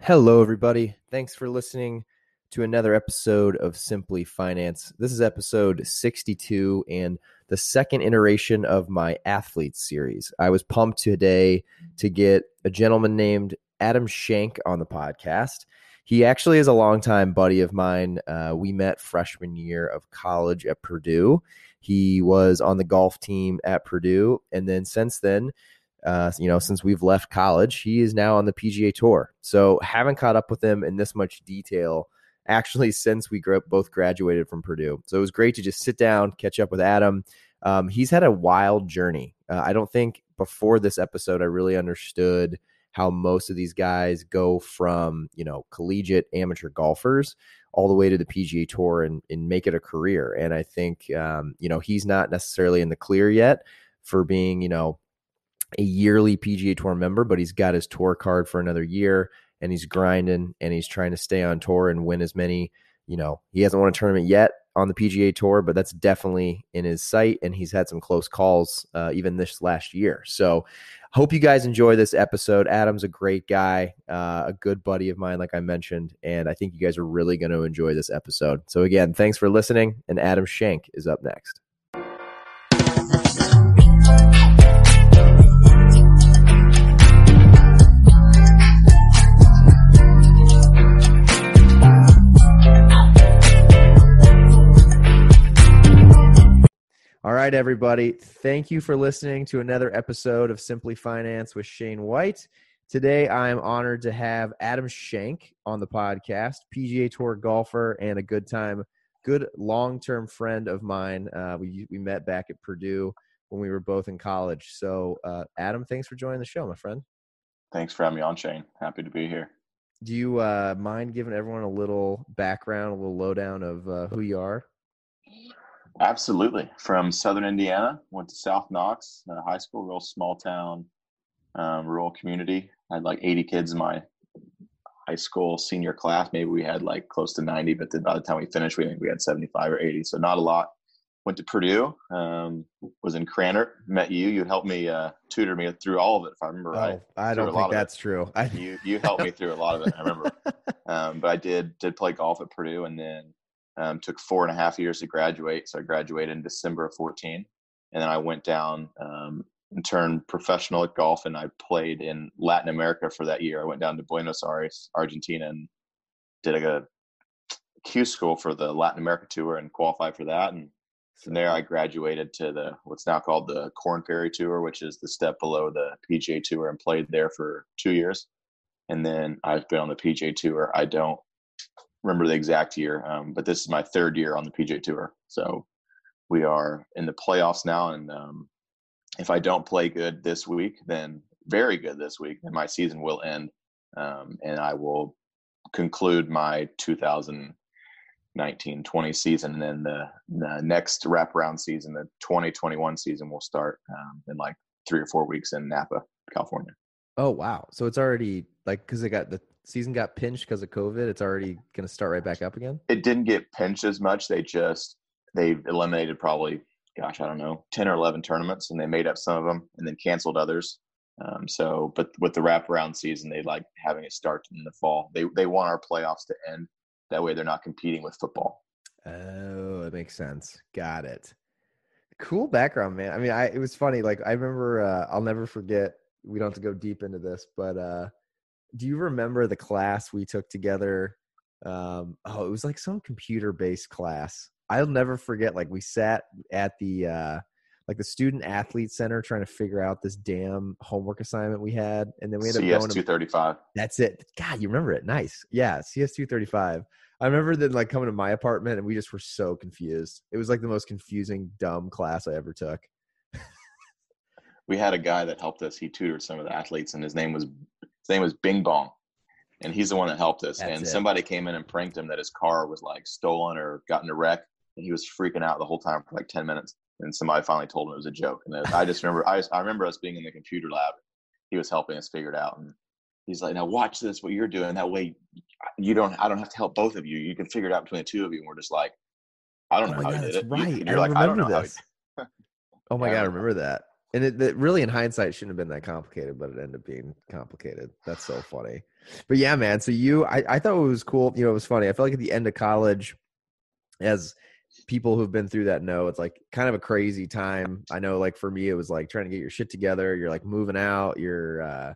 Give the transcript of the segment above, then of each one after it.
Hello, everybody. Thanks for listening to another episode of Simply Finance. This is episode 62 and the second iteration of my athletes series. I was pumped today to get a gentleman named Adam Schenk on the podcast. He actually is a longtime buddy of mine. Uh, we met freshman year of college at Purdue. He was on the golf team at Purdue. And then since then, uh, you know, since we've left college, he is now on the PGA Tour. So haven't caught up with him in this much detail actually since we both graduated from Purdue. So it was great to just sit down, catch up with Adam. Um, he's had a wild journey. Uh, I don't think before this episode I really understood how most of these guys go from you know collegiate amateur golfers all the way to the PGA Tour and, and make it a career. And I think um, you know he's not necessarily in the clear yet for being you know a yearly PGA Tour member, but he's got his tour card for another year and he's grinding and he's trying to stay on tour and win as many. You know, he hasn't won a tournament yet on the PGA Tour, but that's definitely in his sight. And he's had some close calls uh, even this last year. So, hope you guys enjoy this episode. Adam's a great guy, uh, a good buddy of mine, like I mentioned. And I think you guys are really going to enjoy this episode. So, again, thanks for listening. And Adam Schenk is up next. All right, everybody. Thank you for listening to another episode of Simply Finance with Shane White. Today, I'm honored to have Adam Schenk on the podcast, PGA Tour golfer and a good time, good long term friend of mine. Uh, we, we met back at Purdue when we were both in college. So, uh, Adam, thanks for joining the show, my friend. Thanks for having me on, Shane. Happy to be here. Do you uh, mind giving everyone a little background, a little lowdown of uh, who you are? Absolutely. From Southern Indiana, went to South Knox uh, High School, real small town, um, rural community. I had like 80 kids in my high school senior class. Maybe we had like close to 90, but then by the time we finished, we we had 75 or 80. So not a lot. Went to Purdue. Um, was in Krannert. Met you. You helped me uh, tutor me through all of it, if I remember oh, right. I don't think that's true. I... You you helped me through a lot of it. I remember. um, but I did did play golf at Purdue, and then um, took four and a half years to graduate. So I graduated in December of 14. And then I went down um, and turned professional at golf. And I played in Latin America for that year. I went down to Buenos Aires, Argentina, and did a Q school for the Latin America tour and qualified for that. And from there, I graduated to the what's now called the Korn Ferry Tour, which is the step below the PGA Tour, and played there for two years. And then I've been on the PGA Tour. I don't remember the exact year, um, but this is my third year on the PGA Tour. So we are in the playoffs now, and um, if I don't play good this week, then very good this week, then my season will end, um, and I will conclude my 2019-20 season, and then the, the next wraparound season, the 2021 season, will start um, in like three or four weeks in Napa, California. Oh wow! So it's already like because they got the season got pinched because of COVID, it's already going to start right back up again? It didn't get pinched as much. They just they eliminated probably, gosh, I don't know, ten or eleven tournaments, and they made up some of them and then canceled others. Um, so, but with the wraparound season, they like having it start in the fall. They they want our playoffs to end. That way, they're not competing with football. Oh, it makes sense. Got it. Cool background, man. I mean, I it was funny. Like I remember, uh, I'll never forget. We don't have to go deep into this, but uh, do you remember the class we took together? Um, oh, it was like some computer based class. I'll never forget. Like we sat at the uh, like the student athlete center trying to figure out this damn homework assignment we had, and then we ended CS up going two thirty five. That's it. God, you remember it? Nice. Yeah, CS two thirty five. I remember then like coming to my apartment and we just were so confused. It was like the most confusing, dumb class I ever took. we had a guy that helped us. He tutored some of the athletes, and his name was his name was Bing Bong, and he's the one that helped us. That's and it. somebody came in and pranked him that his car was like stolen or gotten a wreck, and he was freaking out the whole time for like ten minutes. And somebody finally told him it was a joke. And I just remember, I, I remember us being in the computer lab. He was helping us figure it out, and he's like, "Now watch this, what you're doing. That way, you don't. I don't have to help both of you. You can figure it out between the two of you." And we're just like, "I don't oh know how God, he did it." Right. You, are like, "I don't know this. how." oh my God, I remember that. And it, it, really, in hindsight, shouldn't have been that complicated, but it ended up being complicated. That's so funny. But yeah, man. So you, I, I thought it was cool. You know, it was funny. I felt like at the end of college, as people who've been through that know, it's like kind of a crazy time. I know, like for me, it was like trying to get your shit together. You're like moving out. You're, uh,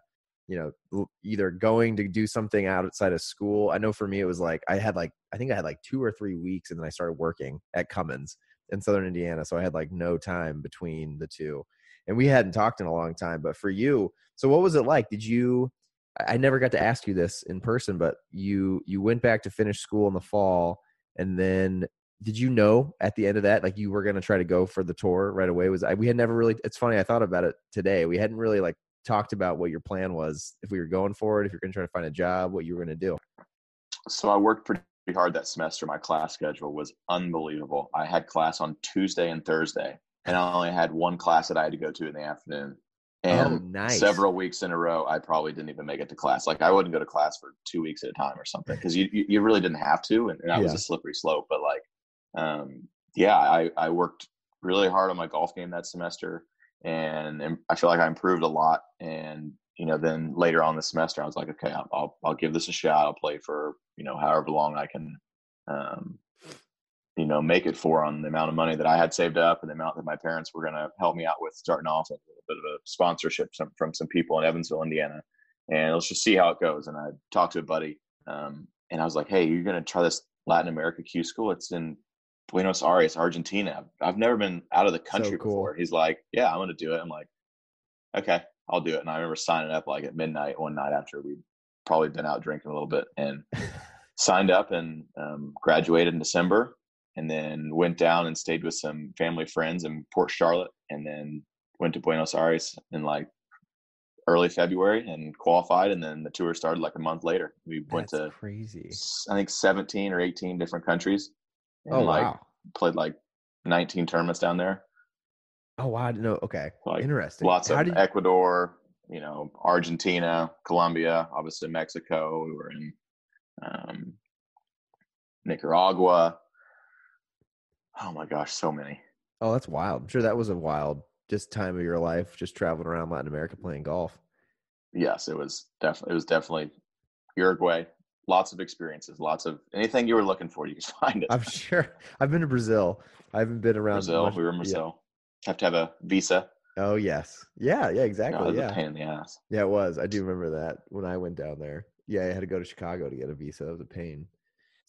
you know, either going to do something outside of school. I know for me, it was like I had like I think I had like two or three weeks, and then I started working at Cummins in Southern Indiana, so I had like no time between the two and we hadn't talked in a long time. But for you, so what was it like? Did you? I never got to ask you this in person, but you you went back to finish school in the fall, and then did you know at the end of that like you were going to try to go for the tour right away? Was I, we had never really? It's funny. I thought about it today. We hadn't really like talked about what your plan was if we were going for it, if you're going to try to find a job, what you were going to do. So I worked pretty hard that semester. My class schedule was unbelievable. I had class on Tuesday and Thursday and I only had one class that I had to go to in the afternoon. And oh, nice. several weeks in a row, I probably didn't even make it to class. Like I wouldn't go to class for two weeks at a time or something because you, you really didn't have to, and, and that yeah. was a slippery slope. But like, um, yeah, I I worked really hard on my golf game that semester, and, and I feel like I improved a lot. And you know, then later on the semester, I was like, okay, I'll, I'll I'll give this a shot. I'll play for you know however long I can um, you know make it for on the amount of money that I had saved up and the amount that my parents were going to help me out with starting off a little bit of a sponsorship some, from some people in Evansville, Indiana. And let's just see how it goes. And I talked to a buddy, um, and I was like, "Hey, you're going to try this Latin America Q school? It's in Buenos Aires, Argentina. I've never been out of the country so cool. before." He's like, "Yeah, I'm going to do it." I'm like, "Okay, I'll do it." And I remember signing up like at midnight one night after we'd probably been out drinking a little bit and signed up and um, graduated in December and then went down and stayed with some family friends in Port Charlotte, and then went to Buenos Aires in like early February and qualified, and then the tour started like a month later. We That's went to crazy, I think seventeen or eighteen different countries. And oh like, wow! Played like nineteen tournaments down there. Oh wow! No, okay, like, interesting. Lots How of Ecuador, you know, Argentina, Colombia, obviously Mexico. We were in um, Nicaragua Oh my gosh, so many. Oh, that's wild. I'm sure that was a wild just time of your life, just traveling around Latin America playing golf. Yes, it was definitely it was definitely Uruguay. Lots of experiences, lots of anything you were looking for, you could find it. I'm sure. I've been to Brazil. I haven't been around Brazil. Much. We were in Brazil. Yeah. Have to have a visa. Oh yes, yeah, yeah, exactly. No, yeah, pain in the ass. Yeah, it was. I do remember that when I went down there. Yeah, I had to go to Chicago to get a visa. It was a pain.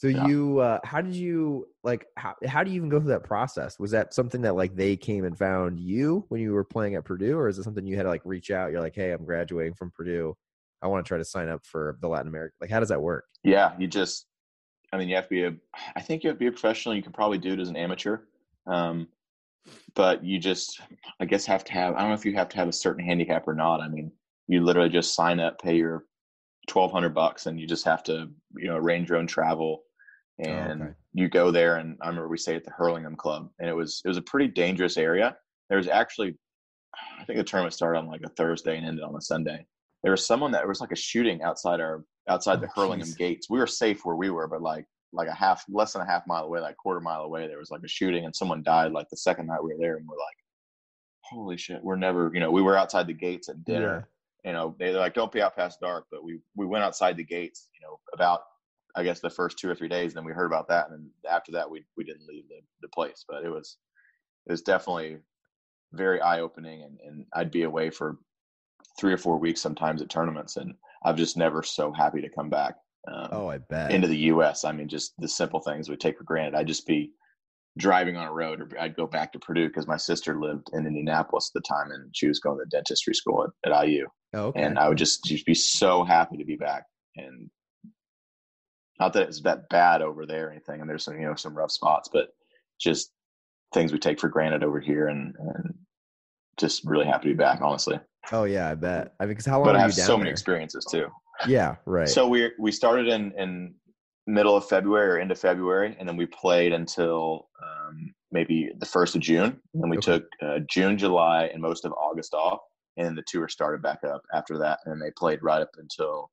So yeah. you, uh, how did you like? How how do you even go through that process? Was that something that like they came and found you when you were playing at Purdue, or is it something you had to like reach out? You're like, hey, I'm graduating from Purdue. I want to try to sign up for the Latin America. Like, how does that work? Yeah, you just, I mean, you have to be a. I think you have to be a professional. You can probably do it as an amateur, um, but you just, I guess, have to have. I don't know if you have to have a certain handicap or not. I mean, you literally just sign up, pay your twelve hundred bucks, and you just have to, you know, arrange your own travel Oh, and oh, okay. you go there and i remember we stayed at the hurlingham club and it was it was a pretty dangerous area there was actually i think the tournament started on like a thursday and ended on a sunday there was someone that it was like a shooting outside our outside oh, the hurlingham geez. gates we were safe where we were but like like a half less than a half mile away like quarter mile away there was like a shooting and someone died like the second night we were there and we're like holy shit we're never you know we were outside the gates at dinner yeah. you know they're like don't be out past dark but we we went outside the gates you know about I guess the first two or three days. And then we heard about that, and then after that, we we didn't leave the, the place. But it was it was definitely very eye opening, and, and I'd be away for three or four weeks sometimes at tournaments, and I'm just never so happy to come back. Um, oh, I bet into the U.S. I mean, just the simple things we take for granted. I'd just be driving on a road, or I'd go back to Purdue because my sister lived in Indianapolis at the time, and she was going to dentistry school at, at IU. Oh, okay. And I would just just be so happy to be back and not that it's that bad over there or anything, and there's some you know some rough spots, but just things we take for granted over here, and, and just really happy to be back. Honestly. Oh yeah, I bet. I mean, because how long? But I have so there? many experiences too. Yeah, right. So we we started in in middle of February or end of February, and then we played until um, maybe the first of June. And we okay. took uh, June, July, and most of August off, and then the tour started back up after that. And they played right up until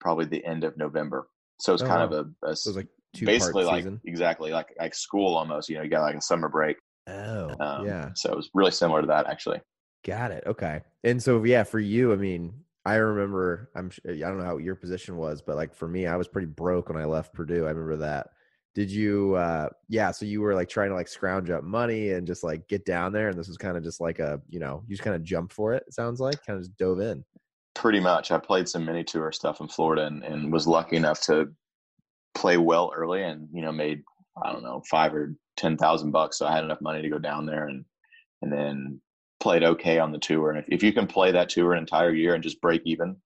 probably the end of November. So it's oh, kind wow. of a, a like basically like season. exactly like like school almost. You know, you got like a summer break. Oh, um, yeah. So it was really similar to that actually. Got it. Okay. And so yeah, for you, I mean, I remember I'm I don't know how your position was, but like for me, I was pretty broke when I left Purdue. I remember that. Did you uh yeah, so you were like trying to like scrounge up money and just like get down there and this was kind of just like a, you know, you just kind of jumped for it, it sounds like, kind of just dove in. Pretty much. I played some mini tour stuff in Florida and, and was lucky enough to play well early and, you know, made I don't know, five or ten thousand bucks. So I had enough money to go down there and and then played okay on the tour. And if, if you can play that tour an entire year and just break even,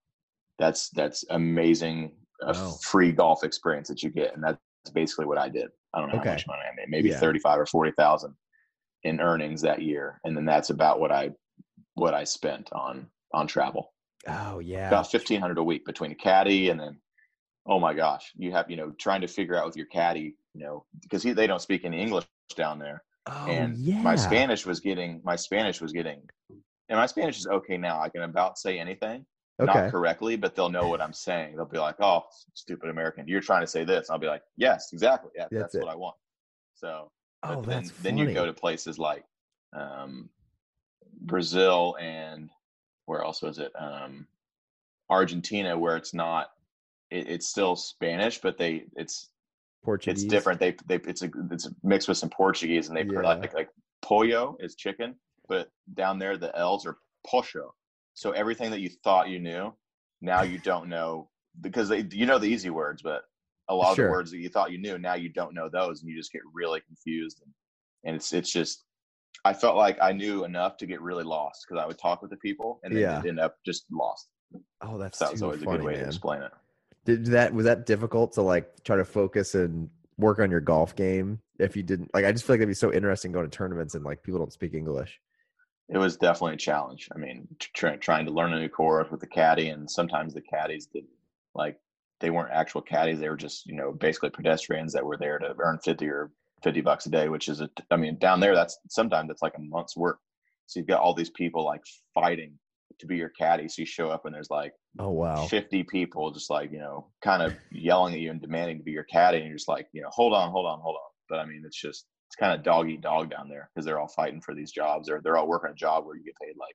that's that's amazing a wow. free golf experience that you get. And that's basically what I did. I don't know okay. how much money I made, maybe yeah. thirty five or forty thousand in earnings that year. And then that's about what I what I spent on on travel. Oh yeah. About fifteen hundred a week between a caddy and then oh my gosh, you have, you know, trying to figure out with your caddy, you know, because he, they don't speak any English down there. Oh, and yeah. my Spanish was getting my Spanish was getting and my Spanish is okay now. I can about say anything. Okay. Not correctly, but they'll know what I'm saying. They'll be like, "Oh, stupid American, you're trying to say this." I'll be like, "Yes, exactly. Yeah, that's, that's what I want." So, oh, then then you go to places like um, Brazil and where else was it? Um, Argentina, where it's not, it, it's still Spanish, but they it's Portuguese. It's different. They they it's a it's mixed with some Portuguese, and they yeah. like like pollo is chicken, but down there the L's are pocho. So everything that you thought you knew, now you don't know because they you know the easy words, but a lot sure. of the words that you thought you knew now you don't know those, and you just get really confused. And, and it's it's just I felt like I knew enough to get really lost because I would talk with the people and then yeah. end up just lost. Oh, that's so that was always funny, a good way man. to explain it. Did that was that difficult to like try to focus and work on your golf game if you didn't like? I just feel like it'd be so interesting going to tournaments and like people don't speak English. It was definitely a challenge. I mean, try, trying to learn a new course with the caddy, and sometimes the caddies did like they weren't actual caddies; they were just you know basically pedestrians that were there to earn fifty or fifty bucks a day, which is a I mean down there that's sometimes it's like a month's work. So you've got all these people like fighting to be your caddy. So you show up and there's like oh wow 50 people just like, you know, kind of yelling at you and demanding to be your caddy. And you're just like, you know, hold on, hold on, hold on. But I mean, it's just it's kind of dog eat dog down there because they're all fighting for these jobs. They're they're all working a job where you get paid like,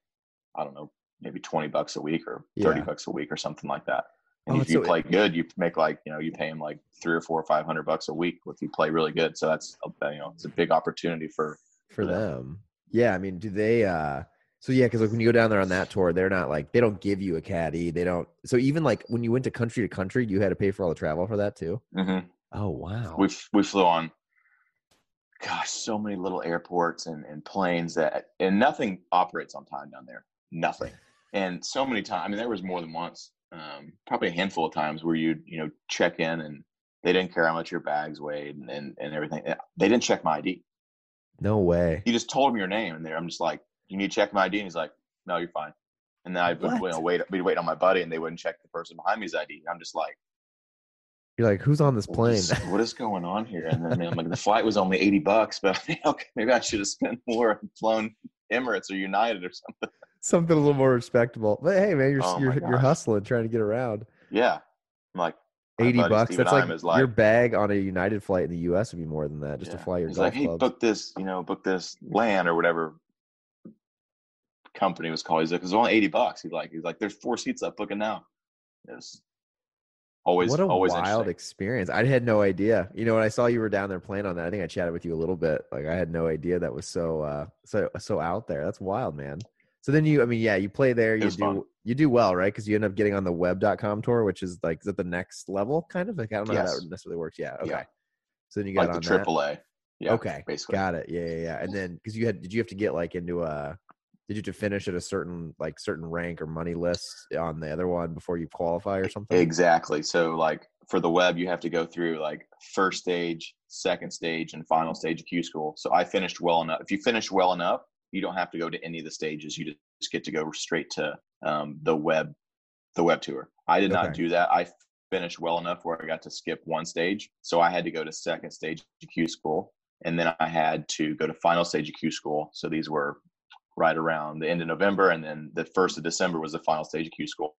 I don't know, maybe 20 bucks a week or 30 yeah. bucks a week or something like that. And oh, if you play good, you make like, you know, you pay them like three or four or 500 bucks a week if you play really good. So that's, you know, it's a big opportunity for, for, for them. them. Yeah. I mean, do they, uh, so yeah, because like when you go down there on that tour, they're not like they don't give you a caddy. They don't. So even like when you went to country to country, you had to pay for all the travel for that too. Mm-hmm. Oh wow. We we flew on. Gosh, so many little airports and, and planes that and nothing operates on time down there. Nothing. And so many times, I mean, there was more than once, um, probably a handful of times where you you know check in and they didn't care how much your bags weighed and, and, and everything. They didn't check my ID. No way. You just told them your name, and there I'm just like, you need to check my ID. And he's like, no, you're fine. And then I would you know, wait, we'd wait on my buddy and they wouldn't check the person behind me's ID. And I'm just like, you're like, who's on this plane? What is, what is going on here? And then I'm like, the flight was only 80 bucks, but okay, maybe I should have spent more and flown Emirates or United or something. Something a little more respectable. But hey, man, you're oh you're, you're hustling, trying to get around. Yeah, I'm like 80 bucks. That's like, like, your bag on a United flight in the U.S. would be more than that just yeah. to fly your. He's like, hey, clubs. book this, you know, book this land or whatever company was called. He's like, it's only 80 bucks. He's like, he's like, there's four seats up booking now. It's always, what a always wild experience. I had no idea. You know, when I saw you were down there playing on that, I think I chatted with you a little bit. Like I had no idea that was so, uh, so, so out there. That's wild, man. So then you, I mean, yeah, you play there, you do, fun. you do well, right? Cause you end up getting on the web.com tour, which is like, is it the next level kind of like, I don't know yes. how that necessarily works. Yeah. Okay. Yeah. So then you got like on the AAA. Yeah. Okay. Basically. Got it. Yeah. Yeah. Yeah. And then, cause you had, did you have to get like into a, did you have to finish at a certain like certain rank or money list on the other one before you qualify or something? Exactly. So like for the web, you have to go through like first stage, second stage, and final stage of Q school. So I finished well enough. If you finish well enough, you don't have to go to any of the stages. You just get to go straight to um, the web, the web tour. I did not do that. I finished well enough where I got to skip one stage. So I had to go to second stage of Q school. And then I had to go to final stage of Q school. So these were right around the end of November, and then the first of December was the final stage of Q school,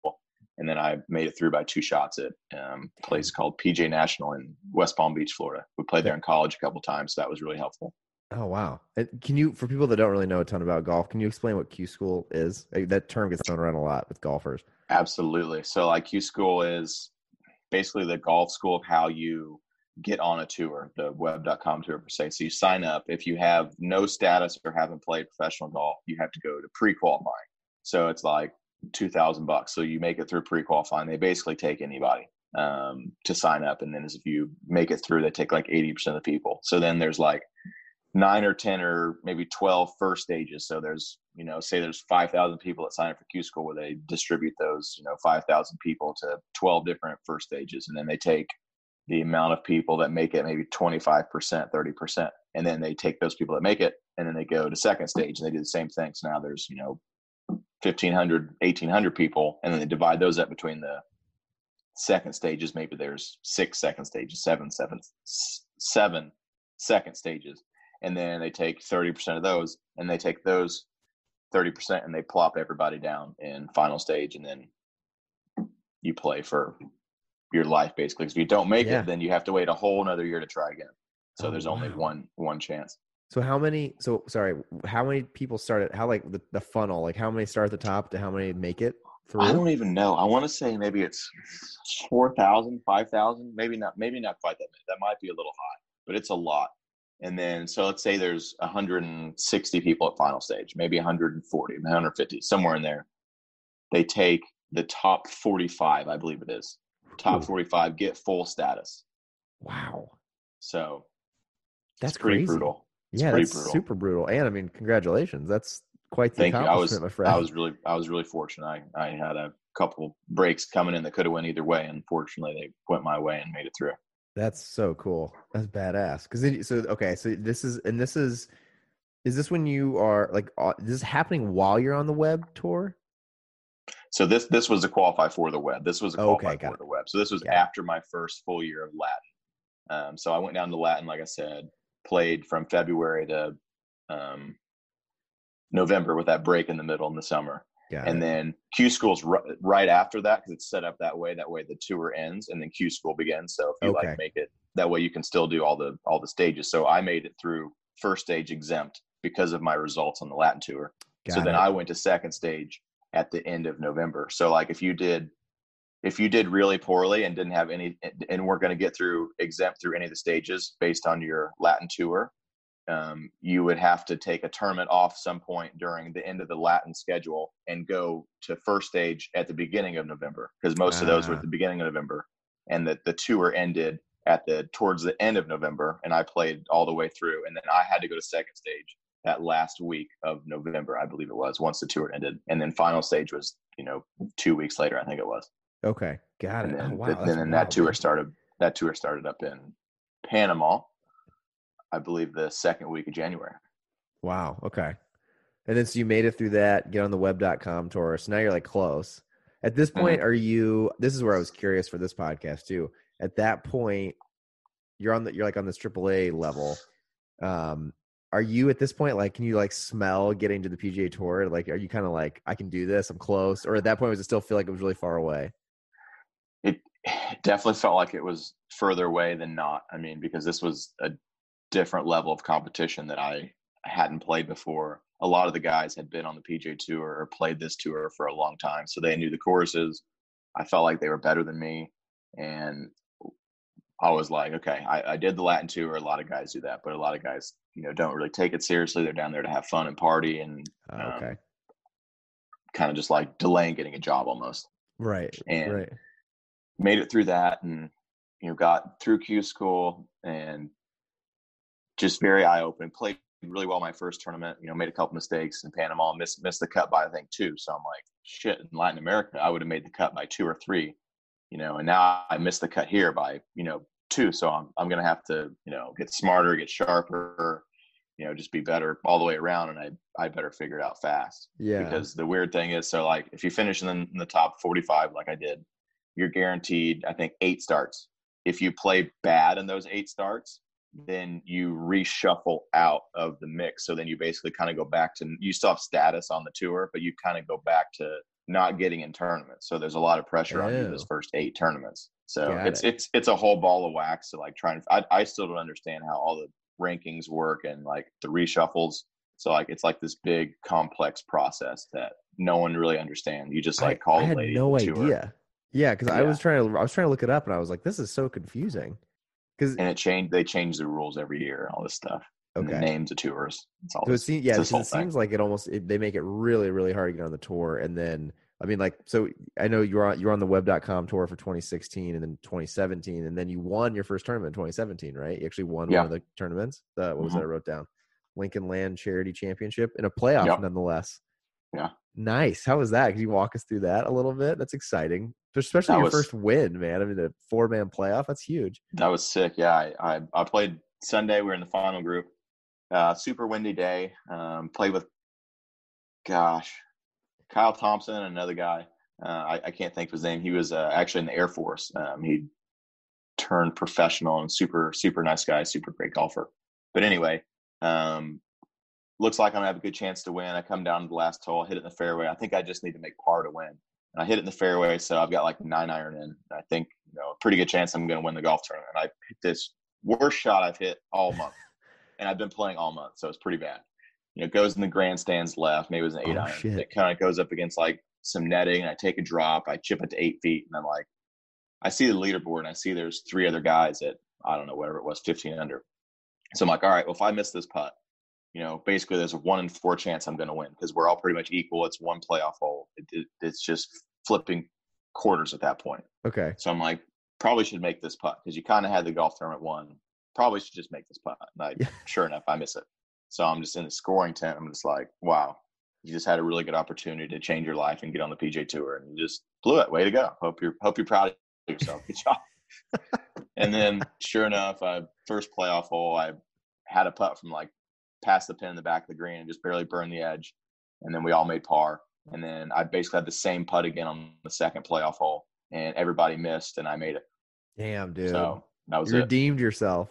and then I made it through by two shots at um, a place called PGA National in West Palm Beach, Florida. We played there in college a couple times, so that was really helpful. Oh wow! Can you, for people that don't really know a ton about golf, can you explain what Q School is? That term gets thrown around a lot with golfers. Absolutely. So, like Q School is basically the golf school of how you get on a tour, the web.com tour per se. So you sign up. If you have no status or haven't played professional golf, you have to go to pre-qualifying. So it's like two thousand bucks. So you make it through pre-qualifying. They basically take anybody um, to sign up, and then as if you make it through, they take like eighty percent of the people. So then there's like nine or 10 or maybe 12 first stages. So there's, you know, say there's 5,000 people that sign up for Q School where they distribute those, you know, 5,000 people to 12 different first stages. And then they take the amount of people that make it maybe 25%, 30%. And then they take those people that make it and then they go to second stage and they do the same thing. So now there's, you know, 1,500, 1,800 people. And then they divide those up between the second stages. Maybe there's six second stages, seven, seven, seven second stages and then they take 30% of those and they take those 30% and they plop everybody down in final stage and then you play for your life basically Because if you don't make yeah. it then you have to wait a whole another year to try again so oh, there's only wow. one one chance so how many so sorry how many people started how like the, the funnel like how many start at the top to how many make it through? i don't even know i want to say maybe it's 4000 5000 maybe not maybe not quite that many that might be a little high but it's a lot and then, so let's say there's 160 people at final stage, maybe 140, 150, somewhere in there. They take the top 45, I believe it is. Top Ooh. 45 get full status. Wow. So that's pretty crazy. brutal. It's yeah, that's brutal. super brutal. And I mean, congratulations. That's quite the Thank accomplishment, you. I was, my friend. I was really, I was really fortunate. I, I had a couple breaks coming in that could have went either way. Unfortunately, they went my way and made it through. That's so cool. That's badass. Because so okay, so this is and this is is this when you are like uh, this is happening while you're on the web tour? So this this was a qualify for the web. This was a qualify okay, for it. the web. So this was got after it. my first full year of Latin. Um, so I went down to Latin, like I said, played from February to um, November with that break in the middle in the summer. Got and it. then Q School's r- right after that because it's set up that way. That way the tour ends and then Q School begins. So if you okay. like make it that way, you can still do all the all the stages. So I made it through first stage exempt because of my results on the Latin tour. Got so it. then I went to second stage at the end of November. So like if you did if you did really poorly and didn't have any and weren't going to get through exempt through any of the stages based on your Latin tour, um, you would have to take a tournament off some point during the end of the Latin schedule and go to first stage at the beginning of November because most of those were at ah. the beginning of November, and that the tour ended at the towards the end of November, and I played all the way through, and then I had to go to second stage that last week of November, I believe it was, once the tour ended, and then final stage was you know two weeks later, I think it was. Okay, got it. And then, oh, wow, and then that tour started. That tour started up in Panama I believe, the second week of January. Wow. Okay. And then so you made it through that, get on the web.com tour. So now you're like close. At this point, mm-hmm. are you this is where I was curious for this podcast too. At that point, you're on the you're like on this AAA level. Um, are you at this point like can you like smell getting to the PGA tour? Like are you kind of like I can do this, I'm close? Or at that point was it still feel like it was really far away? It definitely felt like it was further away than not. I mean, because this was a different level of competition that I hadn't played before. A lot of the guys had been on the PGA Tour or played this tour for a long time, so they knew the courses. I felt like they were better than me, and I was like, okay, I, I did the Latin Tour. A lot of guys do that, but a lot of guys, you know, don't really take it seriously. They're down there to have fun and party, and okay. Um, kind of just like delaying getting a job almost. Right. And right. made it through that, and you know, got through Q school and just very eye opening. Played really well my first tournament. You know, made a couple mistakes in Panama, missed missed the cut by I think two. So I'm like, shit. In Latin America, I would have made the cut by two or three. You know, and now I missed the cut here by you know two. So I'm I'm gonna have to you know get smarter, get sharper. You know, just be better all the way around, and I I better figure it out fast. Yeah. Because the weird thing is, so like if you finish in the, in the top 45, like I did, you're guaranteed I think eight starts. If you play bad in those eight starts, then you reshuffle out of the mix. So then you basically kind of go back to you still have status on the tour, but you kind of go back to not getting in tournaments. So there's a lot of pressure Ew. on you those first eight tournaments. So Got it's it. it's it's a whole ball of wax to like trying. I I still don't understand how all the rankings work and like the reshuffles. So like it's like this big complex process that no one really understands. You just like I, call I had lady. no at the tour, idea. Yeah, because I was trying to I was trying to look it up, and I was like, this is so confusing. Because and it changed. They change the rules every year. and All this stuff. And the names of tours. It's all so it seems yeah, it thing. seems like it almost it, they make it really really hard to get on the tour, and then I mean like so I know you're on you're on the web.com tour for 2016 and then 2017, and then you won your first tournament in 2017, right? You actually won Yeah. one of the tournaments. The, what was Mhm. that I wrote down? Lincoln Land Charity Championship in a playoff, Yep. nonetheless. Yeah. Nice. How was that? Could you walk us through that a little bit? That's exciting, especially That your was- first win, man. I mean, the four man playoff. That's huge. That was sick. Yeah, I, I, I played Sunday. We were in the final group. Uh, super windy day. Um, played with, gosh, Kyle Thompson, and another guy. Uh, I, I can't think of his name. He was uh, actually in the Air Force. Um, he turned professional and super, super nice guy, super great golfer. But anyway, um, looks like I'm gonna have a good chance to win. I come down to the last hole, hit it in the fairway. I think I just need to make par to win. And I hit it in the fairway, so I've got like nine iron in. I think you know a pretty good chance I'm going to win the golf tournament. And I hit this worst shot I've hit all month, and I've been playing all month, so it's pretty bad. You know, it goes in the grandstands left. Maybe it was an eight Oh, iron. shit. It kind of goes up against like some netting. And I take a drop. I chip it to eight feet, and I'm like, I see the leaderboard, and I see there's three other guys at I don't know whatever it was, 15 under. So I'm like, all right, well if I miss this putt, you know, basically there's a one in four chance I'm going to win because we're all pretty much equal. It's one playoff hole. It, it, it's just flipping quarters at that point. Okay. So I'm like, probably should make this putt because you kind of had the golf tournament won. Probably should just make this putt. And I, Yeah. sure enough, I miss it. So I'm just in the scoring tent. I'm just like, wow, you just had a really good opportunity to change your life and get on the PGA Tour, and you just blew it. Way to go! Hope you're hope you're proud of yourself. Good job. and then, sure enough, I first playoff hole, I had a putt from like past the pin in the back of the green and just barely burned the edge. And then we all made par. And then I basically had the same putt again on the second playoff hole, and everybody missed, and I made it. Damn, dude. So that was you it. redeemed yourself.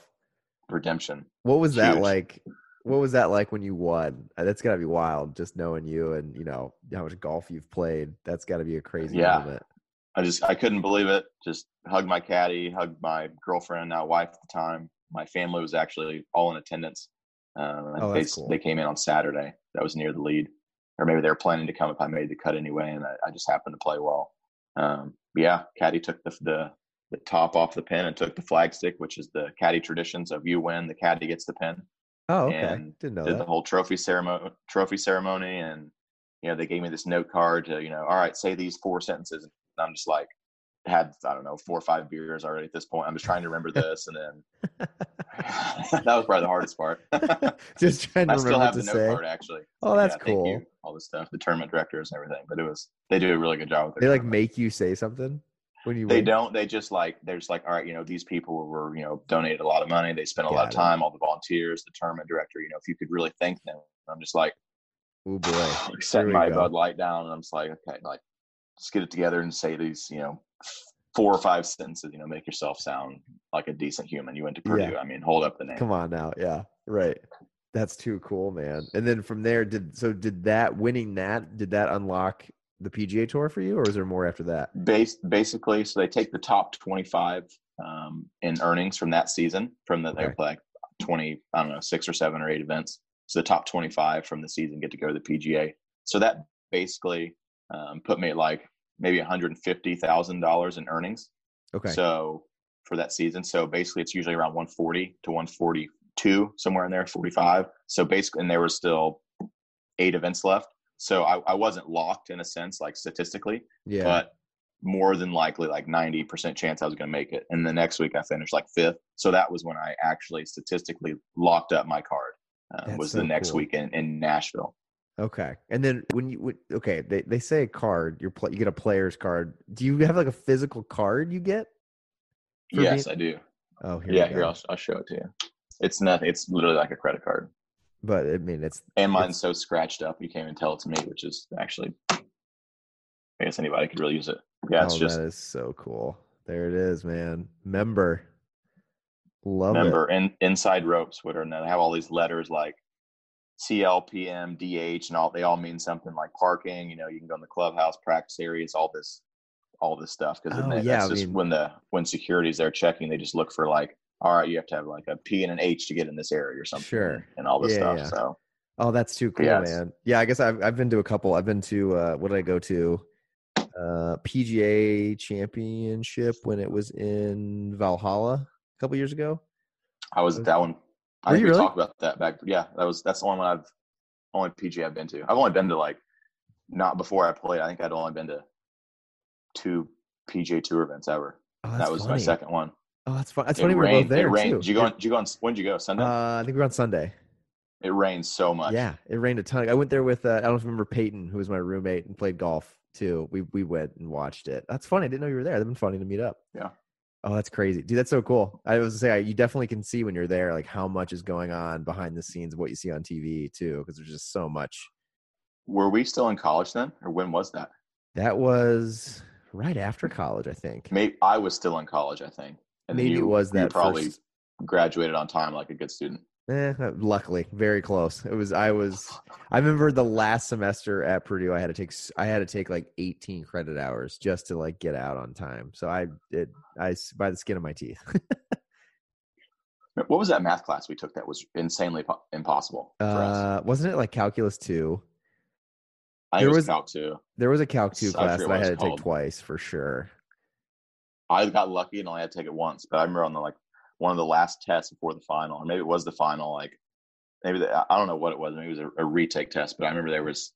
Redemption. What was that like? What was that like when you won? Uh, That's got to be wild. Just knowing you and you know how much golf you've played. That's got to be a crazy Yeah. moment. I just I couldn't believe it. Just hugged my caddy, hugged my girlfriend, now wife at the time. My family was actually all in attendance. Um, Oh, they cool. they came in on Saturday. That was near the lead, or maybe they were planning to come if I made the cut anyway, and I, I just happened to play well. Um, yeah, caddy took the, the the top off the pin and took the flagstick, which is the caddy traditions of you win, the caddy gets the pin. Oh, okay. And Didn't know did the whole trophy ceremony trophy ceremony and you know they gave me this note card to you know all right say these four sentences and i'm just like had i don't know four or five beers already at this point i'm just trying to remember this and then that was probably the hardest part Just trying to i still remember have to the note card actually Oh, that's Yeah, cool. you, all this stuff the tournament directors and everything but it was they do a really good job with They like tournament. make you say something when you They win? don't. They just like they're just like, all right, you know, these people were, you know, donated a lot of money. They spent a lot of Got it. time. All the volunteers, the tournament director. You know, if you could really thank them, I'm just like, Oh boy. setting my go. Bud Light down, and I'm just like, okay, like let's get it together and say these, you know, four or five sentences. You know, make yourself sound like a decent human. You went to Purdue. Yeah. I mean, hold up the name. Come on now. Yeah. Right. That's too cool, man. And then from there, did so did that winning that did that unlock the PGA Tour for you, or was there more after that? Base, basically, so they take the top 25 um, in earnings from that season, from the they play like 20, I don't know, six or seven or eight events. So the top 25 from the season get to go to the PGA. So that basically um, put me at like maybe $150,000 in earnings. Okay. So for that season, so basically it's usually around 140 to 142, somewhere in there, 45. So basically, and there were still eight events left. So I, I wasn't locked in a sense, like statistically, yeah. but more than likely, like 90% chance I was going to make it. And the next week I finished like fifth. So that was when I actually statistically locked up my card. Uh, was so the next cool. week in, in Nashville. Okay. And then when you when, okay, they, they say a card, you're pl- you get a player's card. Do you have like a physical card you get? Yes, being- I do. Oh, here yeah, here. I'll, I'll show it to you. It's nothing. It's literally like a credit card. But I mean, it's and mine's It's- so scratched up you can't even tell it's me which is actually i guess anybody could really use it yeah it's oh, just that is so cool. There it is, man. Member. Love member in, inside ropes what are they have all these letters like clpm dh and all they all mean something like parking you know you can go in the clubhouse practice areas all this all this stuff because Oh, that's yeah, I just mean- when the when security's there checking they just look for like all right, you have to have like a P and an H to get in this area or something, Sure. and all this Yeah, stuff. yeah. So Oh, that's too cool, Yeah, man. Yeah, I guess I've I've been to a couple. I've been to uh what did I go to? Uh PGA championship when it was in Valhalla a couple years ago. I was Was- that one. I think you we really? talked about that back. Yeah, that was that's the only one I've only PGA I've been to. I've only been to like not before I played. I think I'd only been to two PGA Tour events ever. Oh, that was my second one. Oh, that's fun. That's it funny. We were both there it rained. too. Did you go? On, did you go on? When did you go? Sunday. Uh, I think we were on Sunday. it rained so much. Yeah, it rained a ton. I went there with uh, I don't know if you remember Peyton, who was my roommate and played golf too. We we went and watched it. That's funny. I didn't know you were there. That'd been funny to meet up. Yeah. Oh, that's crazy, dude. That's so cool. I was to say you definitely can see when you're there, like how much is going on behind the scenes of what you see on TV too, because there's just so much. Were we still in college then, or when was that? That was right after college, I think. Maybe I was still in college. I think. And Maybe it you- was you that probably first- graduated on time like a good student. Eh, luckily, very close. It was. I was. I remember the last semester at Purdue. I had to take. I had to take like 18 credit hours just to like get out on time. So I did. I by the skin of my teeth. What was that math class we took that was insanely po- impossible for us? uh, wasn't it like calculus two? I there was, was- Calc two. There was a calc two class that I had to take twice for sure. I got lucky and only had to take it once, but I remember on the like one of the last tests before the final, or maybe it was the final. Like maybe the, I don't know what it was. Maybe it was a, a retake test, but I remember there was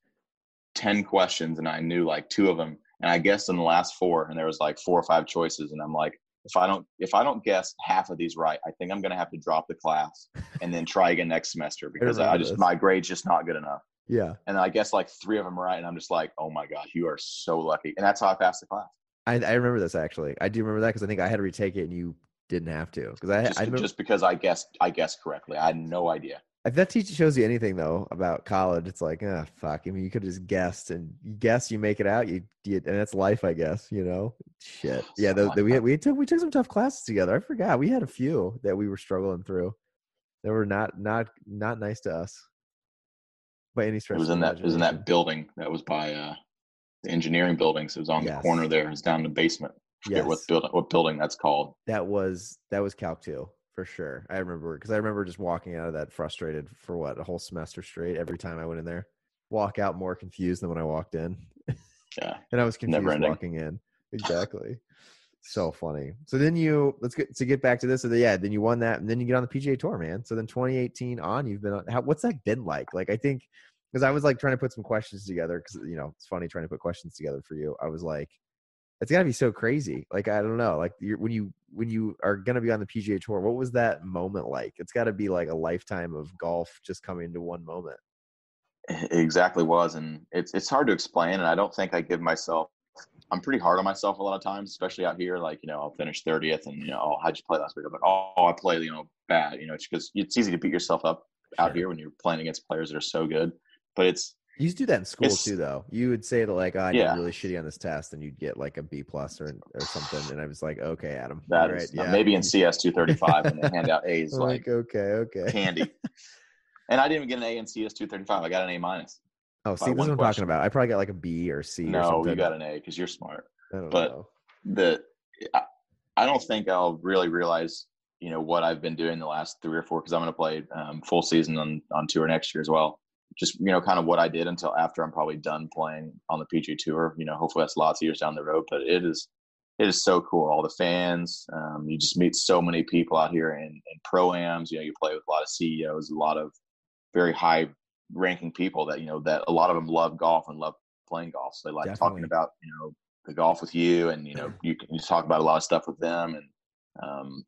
ten questions and I knew like two of them, and I guessed in the last four, and there was like four or five choices, and I'm like, if I don't if I don't guess half of these right, I think I'm gonna have to drop the class and then try again next semester because I, remember just this. my grade's just not good enough. Yeah, And I guess like three of them right, and I'm just like, oh my gosh, you are so lucky, and that's how I passed the class. I, I remember this actually. I do remember that because I think I had to retake it and you didn't have to because I, Just, I remember, just because I guessed I guessed correctly, I had no idea. If that teacher shows you anything though about college, it's like, ah, fuck. I mean, you could have just guessed, and you guess you make it out. You, you and that's life, I guess. You know, shit. Yeah, the, the, we had, we took we took some tough classes together. I forgot we had a few that we were struggling through. That were not not not nice to us by any stretch. It was in that it was in that building that was by uh, the engineering buildings. It was on Yes. the corner there. It was down in the basement. I forget what building what building that's called. That was that was Calc two for sure. I remember because I remember just walking out of that frustrated for what a whole semester straight. Every time I went in there, walk out more confused than when I walked in. Yeah. and I was confused walking in. Exactly. so funny. So then you let's get to get back to this. So the, yeah, then you won that, and then you get on the PGA Tour, man. So then 2018 on, you've been on. How, what's that been like? Like I think because I was like trying to put some questions together because you know it's funny trying to put questions together for you. I was like, it's got to be so crazy. Like I don't know. Like you're, when you when you are gonna be on the PGA Tour, what was that moment like? It's got to be like a lifetime of golf just coming to one moment. It exactly was, and it's it's hard to explain. And I don't think I give myself. I'm pretty hard on myself a lot of times, especially out here. Like you know, I'll finish 30th, and you know, oh, how'd you play last week? I'm like, oh, I play you know bad. You know, it's because it's easy to beat yourself up out here when you're playing against players that are so good. But it's You used to do that in school It's- too, though. You would say that like, oh, I did really shitty on this test, and you'd get like a B plus or or something. And I was like, okay, Adam, that right, is- yeah, maybe in CS 235 when they hand out A's like like, okay, okay. candy. And I didn't even get an A in CS 235. I got an A minus. Oh, see, this is what I'm question. talking about. I probably got like a B or C or No, something. you got an A because you're smart. But- know. the I, I don't think I'll really realize you know what I've been doing the last three or four because I'm going to play um, full season on on tour next year as well. Just you know, kind of what I did until after I'm probably done playing on the PGA Tour. You know, hopefully that's lots of years down the road, but it is it is so cool. All the fans, um, you just meet so many people out here in, in pro ams. You know, you play with a lot of CEOs, a lot of very high ranking people that you know that a lot of them love golf and love playing golf. So they like Definitely. talking about you know the golf with you, and you know you can you talk about a lot of stuff with them, and um,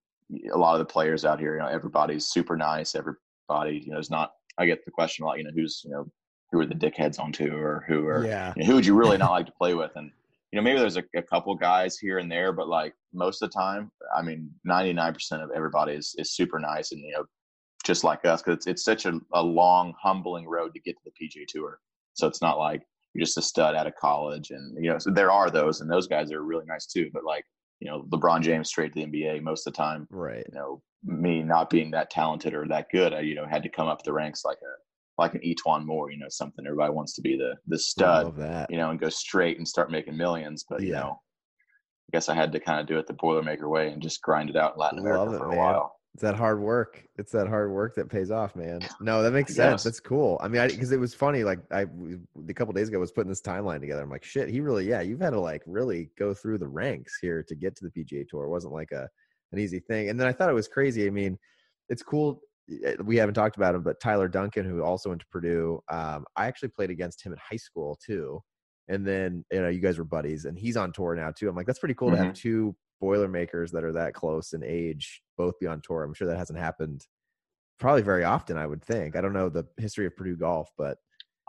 a lot of the players out here. You know, everybody's super nice. Everybody, you know, is not. I get the question a lot. You know, who's you know who are the dickheads on tour, or who are Yeah, you know, who would you really not like to play with? And you know, maybe there's a, a couple guys here and there, but like most of the time, I mean, 99% of everybody is, is super nice and you know, just like us, because it's, it's such a, a long, humbling road to get to the PGA Tour. So it's not like you're just a stud out of college, and you know, so there are those, and those guys are really nice too. But like, you know, LeBron James straight to the NBA most of the time. right. You know, me not being that talented or that good, I you know had to come up the ranks like a like an E'Twaun Moore. You know, something everybody wants to be the the stud you know, and go straight and start making millions. But you know, I guess I had to kind of do it the Boilermaker way and just grind it out in Latin America it, for a man. while. It's that hard work. It's that hard work that pays off, man. No, that makes sense. guess. That's cool. I mean, because it was funny. Like I, a couple days ago, I was putting this timeline together. I'm like, shit. He really, yeah. You've had to like really go through the ranks here to get to the PGA Tour. It wasn't like a an easy thing. And then I thought it was crazy. I mean, it's cool. eh, We haven't talked about him, but Tyler Duncan, who also went to Purdue, um, I actually played against him in high school too. And then you know, you guys were buddies, and he's on tour now too. I'm like, that's pretty cool to have two Boilermakers that are that close in age both be on tour. I'm sure that hasn't happened probably very often. I would think. I don't know the history of Purdue golf, but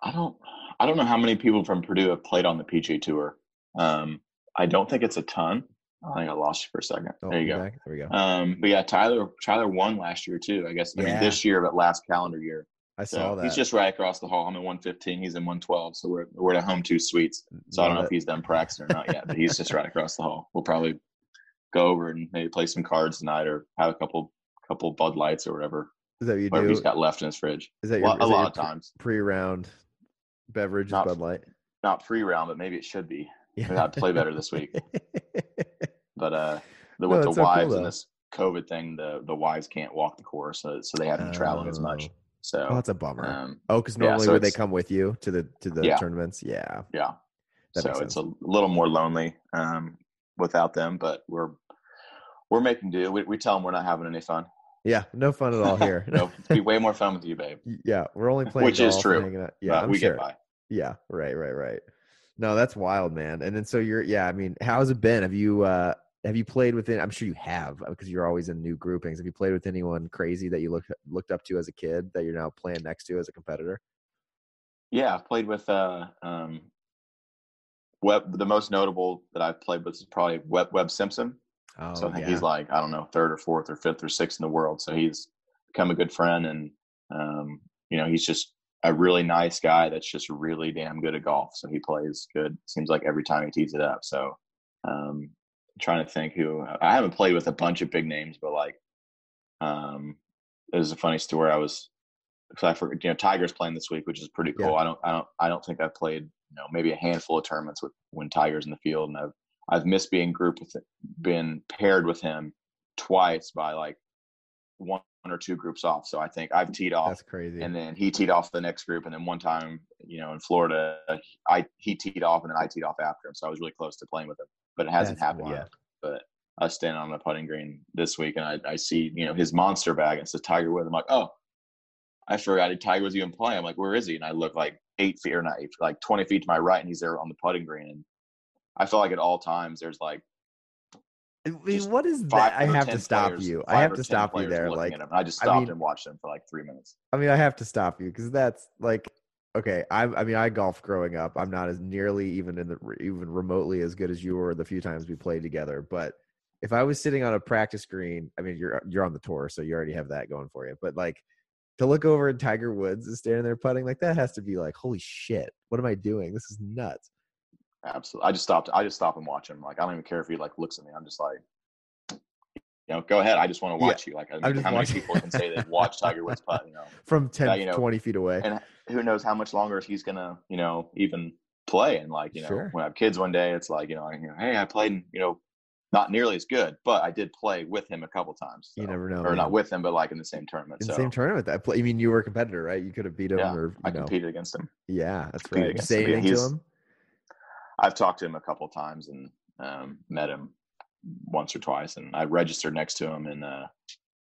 I don't I don't know how many people from Purdue have played on the PGA Tour. Um, I don't think it's a ton. I think I lost you for a second. oh, there you go. back. There we go. Um, but yeah, Tyler Tyler won last year too. I guess I mean Yeah. this year, but last calendar year. I So saw that. he's just right across the hall. I'm in 115. He's in 112. So we're we're at home two suites. So I don't know Love if he's done practicing or not yet, but he's just right across the hall. We'll probably go over and maybe play some cards tonight or have a couple couple Bud Lights or whatever Is that what you whatever do? he's got left in his fridge. Is that A your, lot, is a that lot of times, pre-round beverage? Not- Bud Light. not pre-round, but maybe it should be. Yeah. Have to play better this week. But uh, the, No, with the so wives though. and this COVID thing, the the wives can't walk the course, so so they haven't been traveling as much. Oh. So Oh, that's a bummer. um, oh, because yeah, normally so would they come with you to the to the Yeah. tournaments? Yeah. yeah, That so it's a little more lonely um, without them. But we're we're making do. We, we tell them we're not having any fun. Yeah, no fun at all here. no, it'd be way more fun with you, babe. yeah, we're only playing Which is true, and hanging out. Yeah, we sure. get by. Yeah, right, right, right. No, that's wild, man. And then so you're yeah, I mean, how's it been? Have you uh have you played with I'm sure you have because you're always in new groupings. Have you played with anyone crazy that you looked looked up to as a kid that you're now playing next to as a competitor? Yeah, I've played with uh, um, Webb. The most notable that I've played with is probably Webb, Webb Simpson. Oh, so I think yeah. he's like I don't know third or fourth or fifth or sixth in the world. So he's become a good friend, and um, you know he's just a really nice guy that's just really damn good at golf. So he plays good. Seems like every time he tees it up. So um, trying to think who I haven't played with a bunch of big names, but like um, it was a funny story. I was because I forget you know Tiger's playing this week, which is pretty Yeah. cool. I don't I don't I don't think I've played you know maybe a handful of tournaments with when Tiger's in the field, and I've I've missed being grouped with been paired with him twice by like one or two groups off. So I think I've teed off That's crazy. and then he teed off the next group, and then one time, you know, in Florida, I he teed off, and then I teed off after him. So I was really close to playing with him, but it hasn't That's happened wild. yet. But I was standing on the putting green this week, and I, I see you know his monster bag, and it says Tiger Woods. I'm like, oh, I forgot Tiger was even playing. I'm like, where is he? And I look like eight feet or not eight, feet, like twenty feet to my right, and he's there on the putting green. And I feel like at all times there's like I mean, what is that? I have to stop players- you. I have to stop you there. Like, at him. And I just I stopped mean- and watched him for like three minutes. I mean, I have to stop you because that's like, okay. I, I mean, I golfed growing up. I'm not as nearly even in the even remotely as good as you were the few times we played together. But if I was sitting on a practice green, I mean, you're you're on the tour, so you already have that going for you. But like to look over and Tiger Woods is standing there putting, like that has to be like, holy shit, what am I doing? This is nuts. Absolutely. I just stopped. I just stop and watch him. Like I don't even care if he like looks at me. I'm just like, you know, go ahead. I just want to Yeah. watch you. Like, I mean, how many people can say they watch Tiger Woods putt? You know, From 10, you know, 20 feet away. and who knows how much longer he's gonna, you know, even play. And like, you know, Sure. when I have kids one day, it's like, you know, I, you know, hey, I played, you know, not nearly as good, but I did play with him a couple times. You never know, or man. not with him, but like in the same tournament. in the same tournament. That play, I mean, you were a competitor, right? You could have beat him, Yeah, or you I know, competed against him. yeah, that's right. Say anything to him? I've talked to him a couple times and um, met him once or twice, and I registered next to him in uh,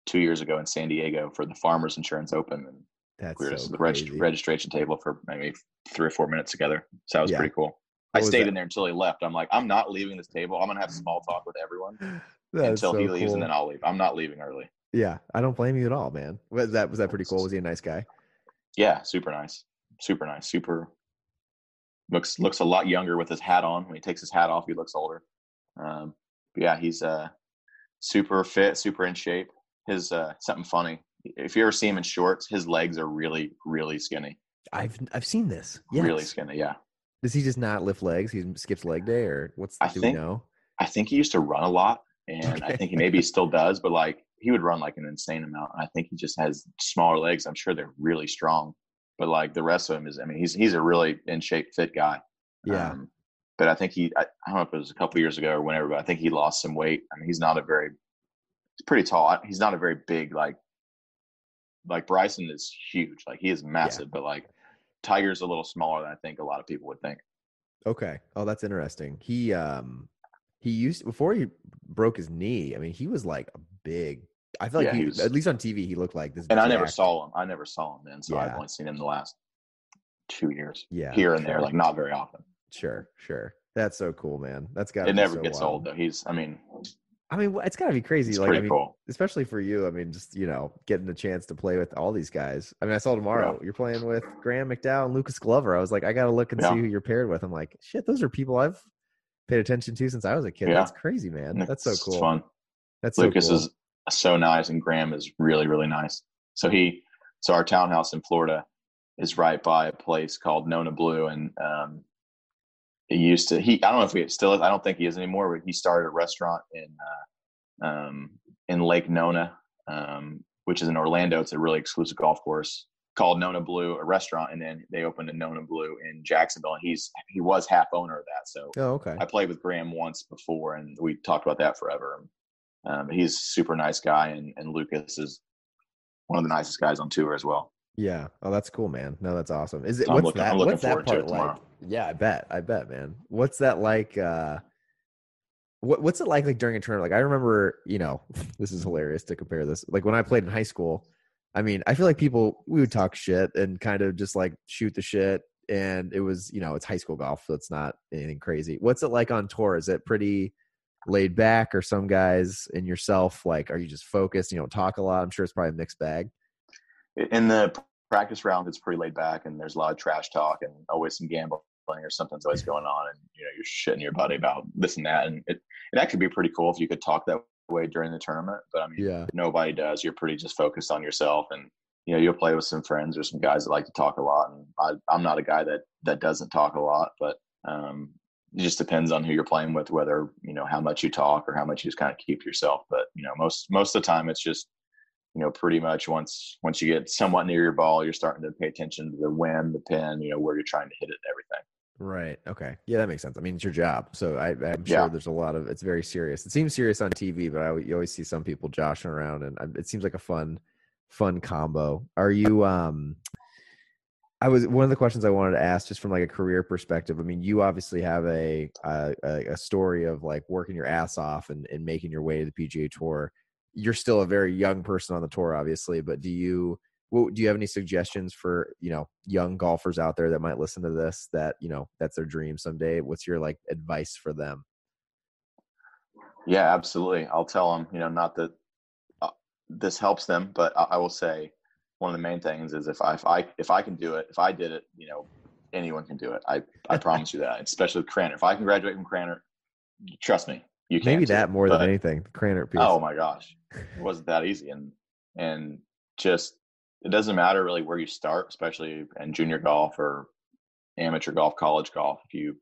two years ago in San Diego for the Farmers Insurance Open, and That's we were so at the reg- registration table for maybe three or four minutes together. So that was Yeah. pretty cool. What I stayed that? in there until he left. I'm like, I'm not leaving this table. I'm gonna have small talk with everyone until so he leaves, cool. and then I'll leave. I'm not leaving early. Yeah, I don't blame you at all, man. Was that was that pretty cool? Was he a nice guy? Yeah, super nice, super nice, super looks looks a lot younger with his hat on. When he takes his hat off, he looks older. Um, but yeah, he's uh, super fit, super in shape. His uh, something funny. If you ever see him in shorts, his legs are really, really skinny. I've I've seen this. Yes. Really skinny. Yeah, Does he just not lift legs? He skips leg day, or what's? I do think- we know? I think he used to run a lot, and I think he maybe still does. But like he would run like an insane amount. I think he just has smaller legs. I'm sure they're really strong. But like the rest of him is, I mean, he's he's a really in shape, fit guy. Yeah, Um, but I think he, I, I don't know if it was a couple years ago or whenever, but I think he lost some weight. I mean, he's not a very he's pretty tall. He's not a very big like like Bryson is huge. Like he is massive, yeah. but like Tiger's a little smaller than I think a lot of people would think. Okay. Oh, that's interesting. He um he used before he broke his knee. I mean, he was like a big. I feel like yeah, he, he was, at least on TV he looked like this. And. I never saw him. I never saw him then, so yeah. I've only seen him the last two years. Yeah, here and there, like not very often. Sure, sure. That's so cool, man. That's got. It never so gets wild. old though. He's. I mean, I mean, it's got to be crazy. like, I mean, cool. especially for you. I mean, just you know, getting the chance to play with all these guys. I mean, I saw tomorrow yeah. you're playing with Graham McDowell and Lucas Glover. I was like, I got to look and yeah. see who you're paired with. I'm like, shit, those are people I've paid attention to since I was a kid. Yeah. That's crazy, man. That's so cool. It's fun. That's Lucas so cool. is so nice, and Graham is really, really nice. So he, so our townhouse in Florida is right by a place called Nona Blue, and um, he used to. He, I don't know if he still is. I don't think he is anymore. But he started a restaurant in uh, um, in Lake Nona, um, which is in Orlando. It's a really exclusive golf course called Nona Blue, a restaurant, and then they opened a Nona Blue in Jacksonville. And he's he was half owner of that. So oh, okay. I played with Graham once before, and we talked about that forever. Um, he's a super nice guy, and, and Lucas is one of the nicest guys on tour as well. Yeah. Oh, that's cool, man. No, that's awesome. Is it so what's looking, that? What's that part like? Yeah, I bet. I bet, man. What's that like? uh what, what's it like like during a tournament? Like I remember, you know, this is hilarious to compare this. Like when I played in high school, I mean, I feel like people we would talk shit and kind of just like shoot the shit, and it was you know it's high school golf, so it's not anything crazy. What's it like on tour? Is it pretty laid back, or some guys and yourself like are you just focused? You don't talk a lot. I'm sure it's probably a mixed bag. In the practice round, it's pretty laid back, and there's a lot of trash talk and always some gambling or something's always going on, and you know you're shitting your buddy about this and that, and it, it that could be pretty cool if you could talk that way during the tournament. But I mean, yeah. nobody does. You're pretty just focused on yourself, and you know you'll play with some friends or some guys that like to talk a lot. And I, am not a guy that that doesn't talk a lot, but um, it just depends on who you're playing with, whether you know how much you talk or how much you just kind of keep yourself. But you know, most most of the time, it's just you know pretty much once once you get somewhat near your ball, you're starting to pay attention to the wind, the pin, you know where you're trying to hit it, and everything. Right. Okay. Yeah, that makes sense. I mean, it's your job, so I, am sure yeah. there's a lot of. It's very serious. It seems serious on TV, but I, you always see some people joshing around, and it seems like a fun, fun combo. Are you? um I was one of the questions I wanted to ask, just from like a career perspective. I mean, you obviously have a a, a story of like working your ass off and, and making your way to the PGA Tour. You're still a very young person on the tour, obviously, but do you? do you have any suggestions for you know young golfers out there that might listen to this that you know that's their dream someday? What's your like advice for them? Yeah absolutely. I'll tell them you know not that uh, this helps them but I, I, will say one of the main things is if I, if I if i can do it if i did it you know anyone can do it. I i promise you that especially with Krannert if i can graduate from Krannert trust me you can maybe that more but, than anything the Krannert piece oh my gosh it wasn't that easy and and just it doesn't matter really where you start, especially in junior golf or amateur golf, college golf. If you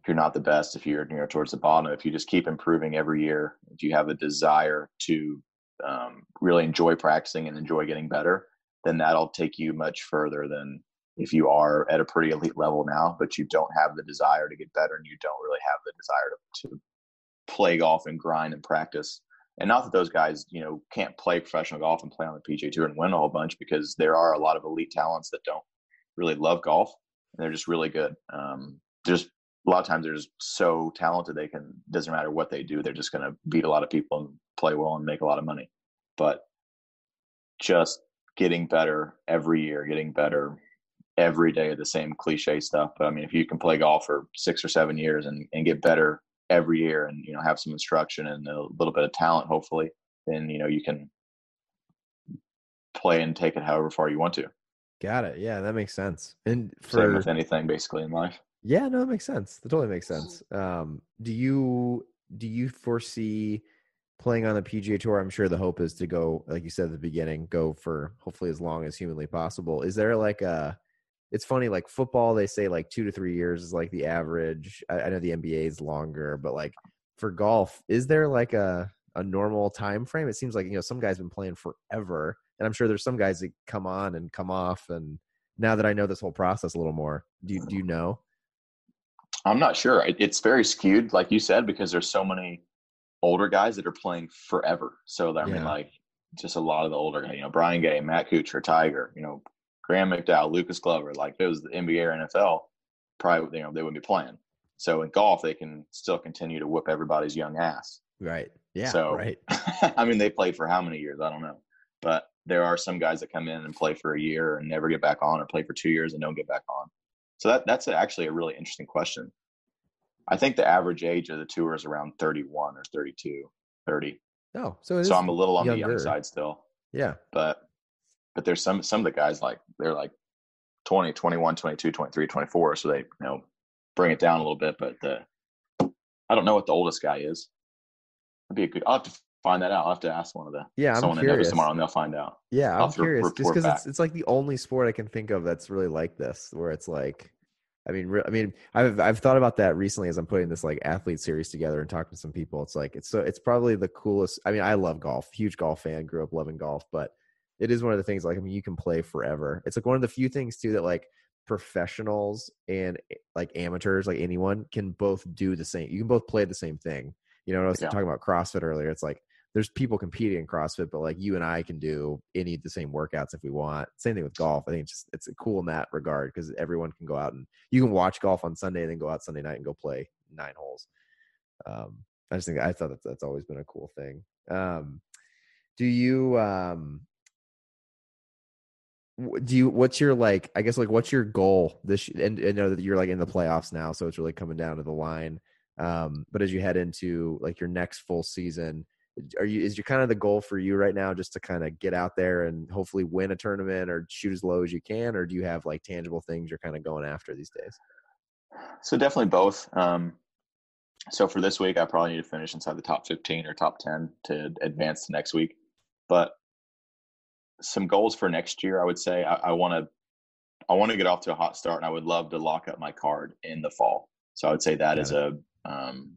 if you're not the best, if you're you know towards the bottom, if you just keep improving every year, if you have a desire to um, really enjoy practicing and enjoy getting better, then that'll take you much further than if you are at a pretty elite level now, but you don't have the desire to get better and you don't really have the desire to, to play golf and grind and practice and not that those guys, you know, can't play professional golf and play on the PGA Tour and win a whole bunch because there are a lot of elite talents that don't really love golf and they're just really good. Um, just a lot of times they're just so talented they can doesn't matter what they do, they're just going to beat a lot of people and play well and make a lot of money. But just getting better every year, getting better every day, the same cliche stuff. But I mean, if you can play golf for six or seven years and, and get better every year and you know have some instruction and a little bit of talent hopefully then you know you can play and take it however far you want to. Got it. Yeah that makes sense. And for Same with anything basically in life. Yeah no it makes sense. That totally makes sense. Um do you do you foresee playing on the PGA Tour, I'm sure the hope is to go, like you said at the beginning, go for hopefully as long as humanly possible. Is there like a it's funny like football they say like two to three years is like the average I, I, know the nba is longer but like for golf is there like a a normal time frame it seems like you know some guys been playing forever and i'm sure there's some guys that come on and come off and now that i know this whole process a little more do you do you know i'm not sure it's very skewed like you said because there's so many older guys that are playing forever. So I mean, Yeah. like just a lot of the older guys. You know, Brian Gay, Matt Kuchar, Tiger. You know, Graham McDowell, Lucas Glover. Like if it was the NBA or NFL, probably you know they wouldn't be playing. So in golf, they can still continue to whoop everybody's young ass. Right. Yeah. So- right. I mean, they played for how many years? I don't know. But there are some guys that come in and play for a year and never get back on, or play for two years and don't get back on. So that that's actually a really interesting question. I think the average age of the tour is around 31 or 32, 30. Oh, so it So I'm a little on the younger. young side still. yeah. But but there's some some of the guys like they're like 20, 21, 22, 23, 24. So they you know bring it down a little bit. But the I don't know what the oldest guy is. It'd be a good. I'll have to find that out. I'll have to ask one of the Yeah. I'm someone knows curious. tomorrow, and they'll find out. Yeah, I'm re- curious just because it's it's like the only sport I can think of that's really like this, where it's like, I mean, re- I mean, I've I've thought about that recently as I'm putting this like athlete series together and talking to some people. It's like it's so it's probably the coolest. I mean, I love golf, huge golf fan, grew up loving golf, but it is one of the things like I mean, you can play forever. It's like one of the few things too that like professionals and eh, like amateurs, like anyone, can both do the same. You can both play the same thing. You know, I was Yeah. talking about CrossFit earlier. It's like there's people competing in CrossFit, but like you and I can do any of the same workouts if we want. Same thing with golf. I think it's just it's cool in that regard because everyone can go out and you can watch golf on Sunday and then go out Sunday night and go play nine holes. Um, I just think I thought that that's always been a cool thing. Um, do you um, do you what's your like? I guess like what's your goal this? And I know that you're like in the playoffs now, so it's really coming down to the line. Um, but as you head into like your next full season, are you is your kind of the goal for you right now just to kind of get out there and hopefully win a tournament or shoot as low as you can or do you have like tangible things you're kind of going after these days So definitely both. Um, so for this week, I probably need to finish inside the top 15 or top 10 to advance to next week. But some goals for next year, I would say I want to I want to get off to a hot start, and I would love to lock up my card in the fall. So I would say that is a um,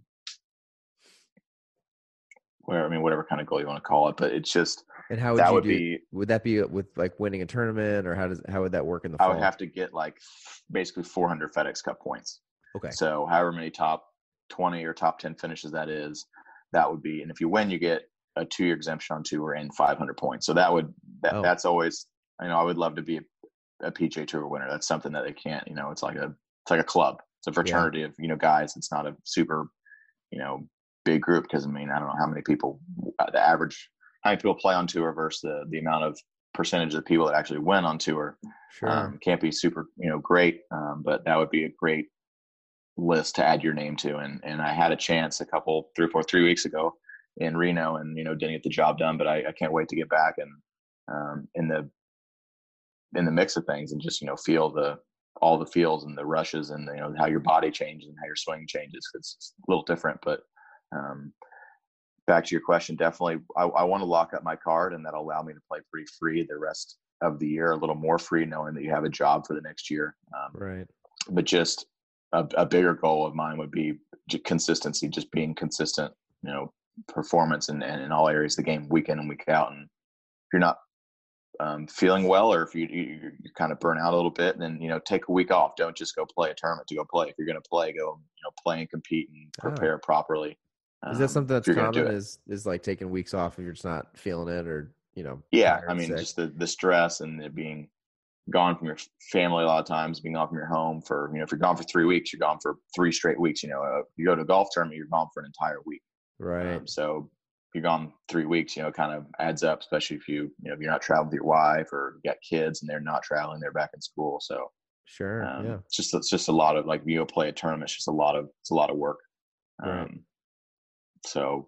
where I mean whatever kind of goal you want to call it, but it's just and how would that would do be would that be with like winning a tournament or how does how would that work in the I fall would have to get like basically 400 FedEx Cup points. okay So however many top 20 or top 10 finishes that is, that would be, and if you win, you get a two year exemption on tour and 500 points. So that would, that, Oh. that's always, you know, I would love to be a, a PGA tour winner. That's something that they can't, you know, it's like a, it's like a club. It's a fraternity of, you know, guys. It's not a super, you know, big group because I mean, I don't know how many people, uh, the average, how many people play on tour versus the, the amount of percentage of people that actually win on tour sure um, can't be super you know great um, but that would be a great list to add your name to and and i had a chance a couple three or four three weeks ago in reno and you know didn't get the job done but i, I can't wait to get back and um, in the in the mix of things and just you know feel the all the feels and the rushes and you know how your body changes and how your swing changes it's a little different but um, back to your question definitely i, I want to lock up my card and that'll allow me to play pretty free the rest of the year a little more free knowing that you have a job for the next year um, right. but just a, a bigger goal of mine would be consistency just being consistent you know performance and in, in all areas of the game week in and week out and if you're not um, feeling well or if you, you you kind of burn out a little bit then you know take a week off don't just go play a tournament to go play if you're going to play go you know play and compete and Oh. prepare properly is that um, something that's you're gonna do common is is like taking weeks off if you're just not feeling it or you know yeah i mean sick? just the the stress and it being gone from your family a lot of times being gone from your home for you know if you're gone for three weeks you're gone for three straight weeks you know uh, you go to a golf tournament you're gone for an entire week right. Um, so if you're gone three weeks you know it kind of adds up especially if you you know if you're not traveling with your wife or you got kids and they're not traveling they're back in school. So sure um, yeah. it's just it's just a lot of like you go play a tournament it's just a lot of it's a lot of work. Um, Right. so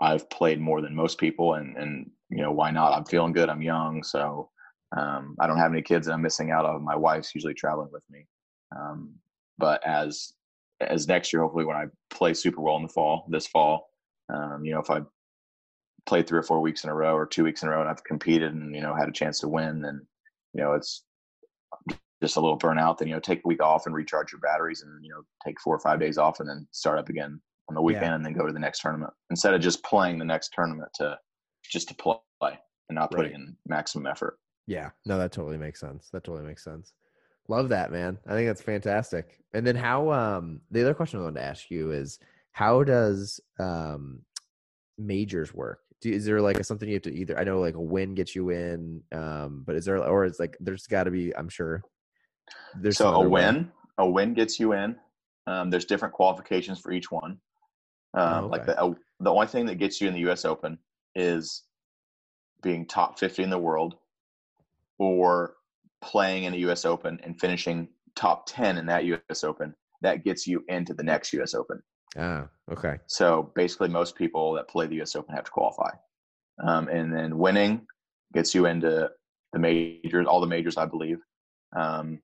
i've played more than most people and and you know why not? I'm feeling good i'm young so um, i don't have any kids that i'm missing out on. My wife's usually traveling with me. Um, but as as next year hopefully when i play super well in the fall this fall um, you know if i played three or four weeks in a row or two weeks in a row and i've competed and you know had a chance to win then you know it's just a little burnout, then you know take a week off and recharge your batteries, and you know take four or five days off, and then start up again on the weekend, Yeah. and then go to the next tournament instead of just playing the next tournament to just to play and not putting Right. in maximum effort. Yeah, no, that totally makes sense. That totally makes sense. Love that, man. I think that's fantastic. And then how um the other question I wanted to ask you is how does um majors work? Do, is there like a, something you have to either? I know like a win gets you in, um, but is there or it's like there's got to be? I'm sure. There's so a win. Way. A win gets you in. Um, there's different qualifications for each one. Um, oh, okay. Like the uh, the only thing that gets you in the U.S. Open is being top 50 in the world, or playing in the U.S. Open and finishing top 10 in that U.S. Open. That gets you into the next U.S. Open. Ah, okay. So basically, most people that play the U.S. Open have to qualify, um, and then winning gets you into the majors, all the majors, I believe, um,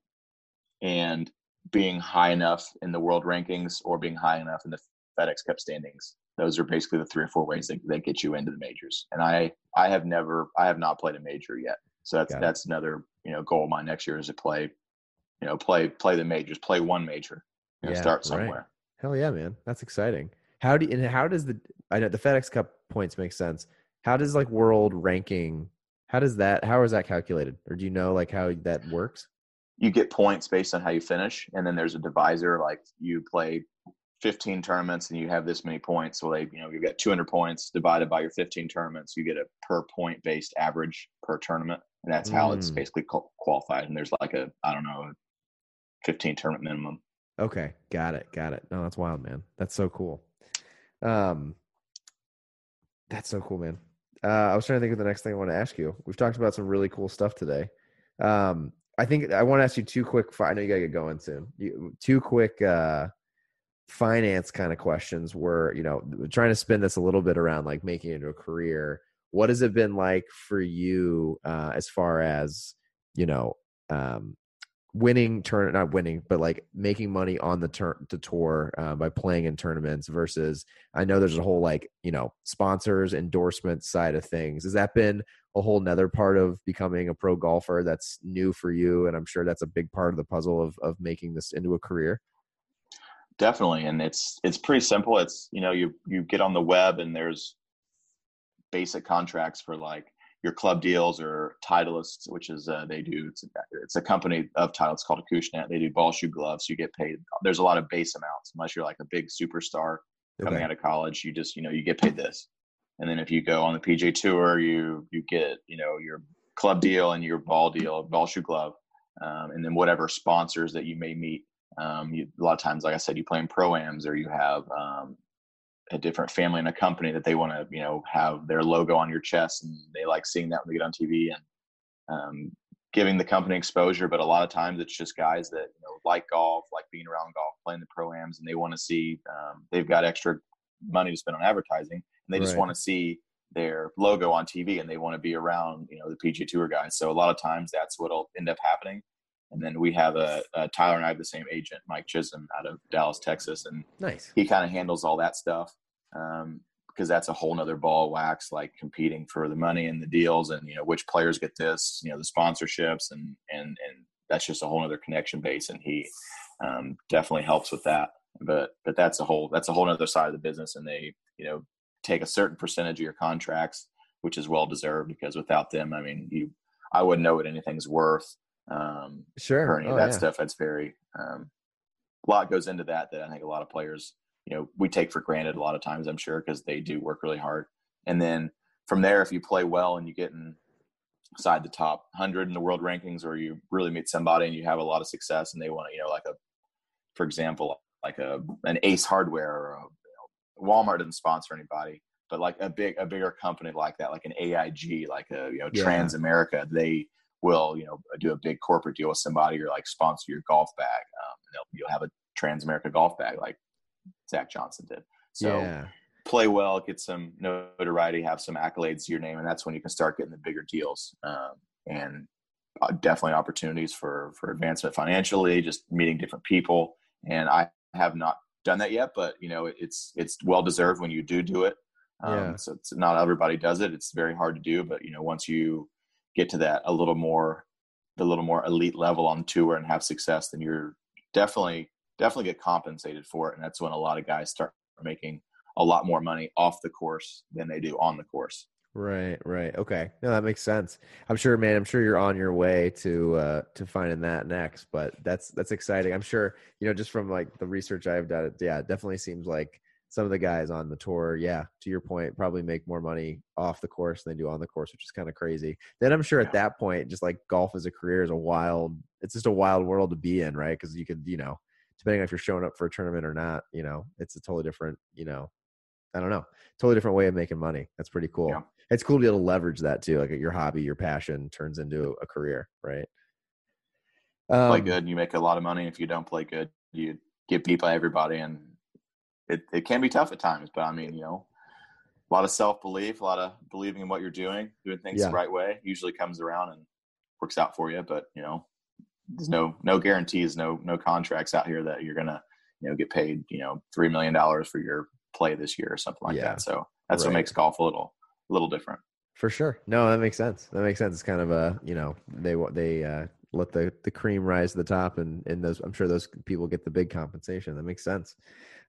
and being high enough in the world rankings or being high enough in the FedEx Cup standings. Those are basically the three or four ways that, that get you into the majors. And I, I have never, I have not played a major yet. So that's that's another you know goal of mine next year is to play, you know, play play the majors, play one major, you know, yeah, start somewhere. Hell yeah, man, that's exciting. How do you, and how does the I know the FedEx Cup points make sense. How does like world ranking? How does that? How is that calculated? Or do you know like how that works? You get points based on how you finish, and then there's a divisor. Like you play 15 tournaments and you have this many points. So like, you know, you've got 200 points divided by your 15 tournaments. You get a per point based average per tournament. And that's how mm. it's basically qualified. And there's like a, I don't know, a 15 tournament minimum. Okay, got it, got it. No, that's wild, man. That's so cool. Um, that's so cool, man. Uh, I was trying to think of the next thing I want to ask you. We've talked about some really cool stuff today. Um, I think I want to ask you two quick. I know you gotta get going soon. You, two quick uh, finance kind of questions. Were you know trying to spin this a little bit around like making it into a career. What has it been like for you uh, as far as you know um, winning turn not winning but like making money on the turn the tour uh, by playing in tournaments versus i know there's a whole like you know sponsors endorsement side of things. Has that been a whole nother part of becoming a pro golfer that's new for you? And i'm sure that's a big part of the puzzle of of making this into a career. Definitely. And it's it's pretty simple. It's you know you you get on the web and there's basic contracts for like your club deals or Titleist, which is uh, they do. It's a, it's a company of title. It's called Acushnet. They do ball shoe gloves. You get paid. There's a lot of base amounts unless you're like a big superstar coming okay. out of college. You just you know you get paid this, and then if you go on the PGA Tour, you you get you know your club deal and your ball deal, ball shoe glove, um, and then whatever sponsors that you may meet. Um, you, a lot of times, like I said, you play in proams or you have um, a different family in a company that they want to you know have their logo on your chest and they like seeing that when they get on tv and um, giving the company exposure but a lot of times it's just guys that you know like golf like being around golf playing the pro-ams and they want to see um, they've got extra money to spend on advertising and they just right. want to see their logo on tv and they want to be around you know the pga tour guys so a lot of times that's what'll end up happening and then we have a, a, Tyler and I have the same agent, Mike Chisholm, out of Dallas, Texas, and nice. He kind of handles all that stuff um, because that's a whole nother ball of wax, like competing for the money and the deals, and you know which players get this, you know the sponsorships, and and and that's just a whole other connection base, and he um, definitely helps with that. But but that's a whole that's a whole other side of the business, and they you know take a certain percentage of your contracts, which is well deserved because without them, I mean you I wouldn't know what anything's worth. Um, sure, for any of oh, that yeah. stuff. That's very um, a lot goes into that that I think a lot of players you know we take for granted a lot of times i'm sure because they do work really hard and then from there if you play well and you get inside the top 100 in the world rankings or you really meet somebody and you have a lot of success and they want to you know like a for example like a an ace hardware or a, you know, walmart doesn't sponsor anybody but like a big a bigger company like that like an aig like a you know yeah. transamerica they will you know do a big corporate deal with somebody or like sponsor your golf bag um, and you'll have a transamerica golf bag like Zach Johnson did. So yeah. play well, get some notoriety, have some accolades to your name, and that's when you can start getting the bigger deals. Um, and uh, definitely opportunities for for advancement financially, just meeting different people. And I have not done that yet, but you know it's it's well deserved when you do do it. Um, yeah. So it's not everybody does it. It's very hard to do, but you know once you get to that a little more the little more elite level on tour and have success, then you're definitely definitely get compensated for it. And that's when a lot of guys start making a lot more money off the course than they do on the course. Right, right. Okay. No, that makes sense. I'm sure, man, I'm sure you're on your way to uh to finding that next, but that's that's exciting. I'm sure, you know, just from like the research I've done, yeah, it definitely seems like some of the guys on the tour, yeah, to your point, probably make more money off the course than they do on the course, which is kind of crazy. Then I'm sure at that point, just like golf as a career is a wild, it's just a wild world to be in, right? Because you could, you know, depending on if you're showing up for a tournament or not, you know, it's a totally different, you know, I don't know, totally different way of making money. That's pretty cool. Yeah. It's cool to be able to leverage that too, like your hobby, your passion turns into a career, right? Um, play good, you make a lot of money. If you don't play good, you get beat by everybody, and it, it can be tough at times. But I mean, you know, a lot of self belief, a lot of believing in what you're doing, doing things Yeah. the right way, usually comes around and works out for you. But you know, there's no no guarantees, no no contracts out here that you're gonna you know get paid you know three million dollars for your play this year or something like Yeah. that. So that's Right. what makes golf a little a little different. For sure. No, that makes sense. That makes sense. It's kind of a you know they they uh, let the the cream rise to the top, and and those I'm sure those people get the big compensation. That makes sense.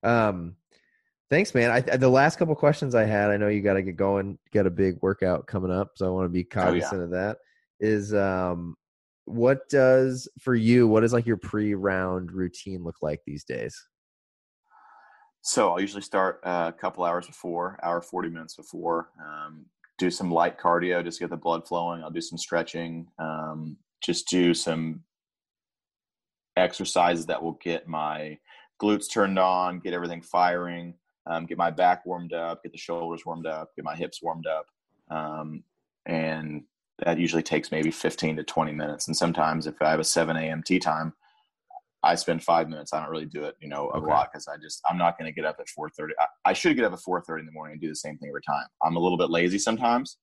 Um, thanks, man. I, the last couple questions I had, I know you got to get going, got a big workout coming up, so I want to be cognizant of that. Is um, what does for you? What does like your pre-round routine look like these days? So I'll usually start uh, a couple hours before, hour forty minutes before. Um, do some light cardio, just get the blood flowing. I'll do some stretching. Um, just do some exercises that will get my glutes turned on, get everything firing, um, get my back warmed up, get the shoulders warmed up, get my hips warmed up, um, and that usually takes maybe fifteen to twenty minutes. And sometimes if I have a seven a.m. tee time, I spend five minutes. I don't really do it, you know, a Okay. lot because I just I'm not going to get up at four thirty. I, I should get up at four thirty in the morning and do the same thing every time. I'm a little bit lazy sometimes,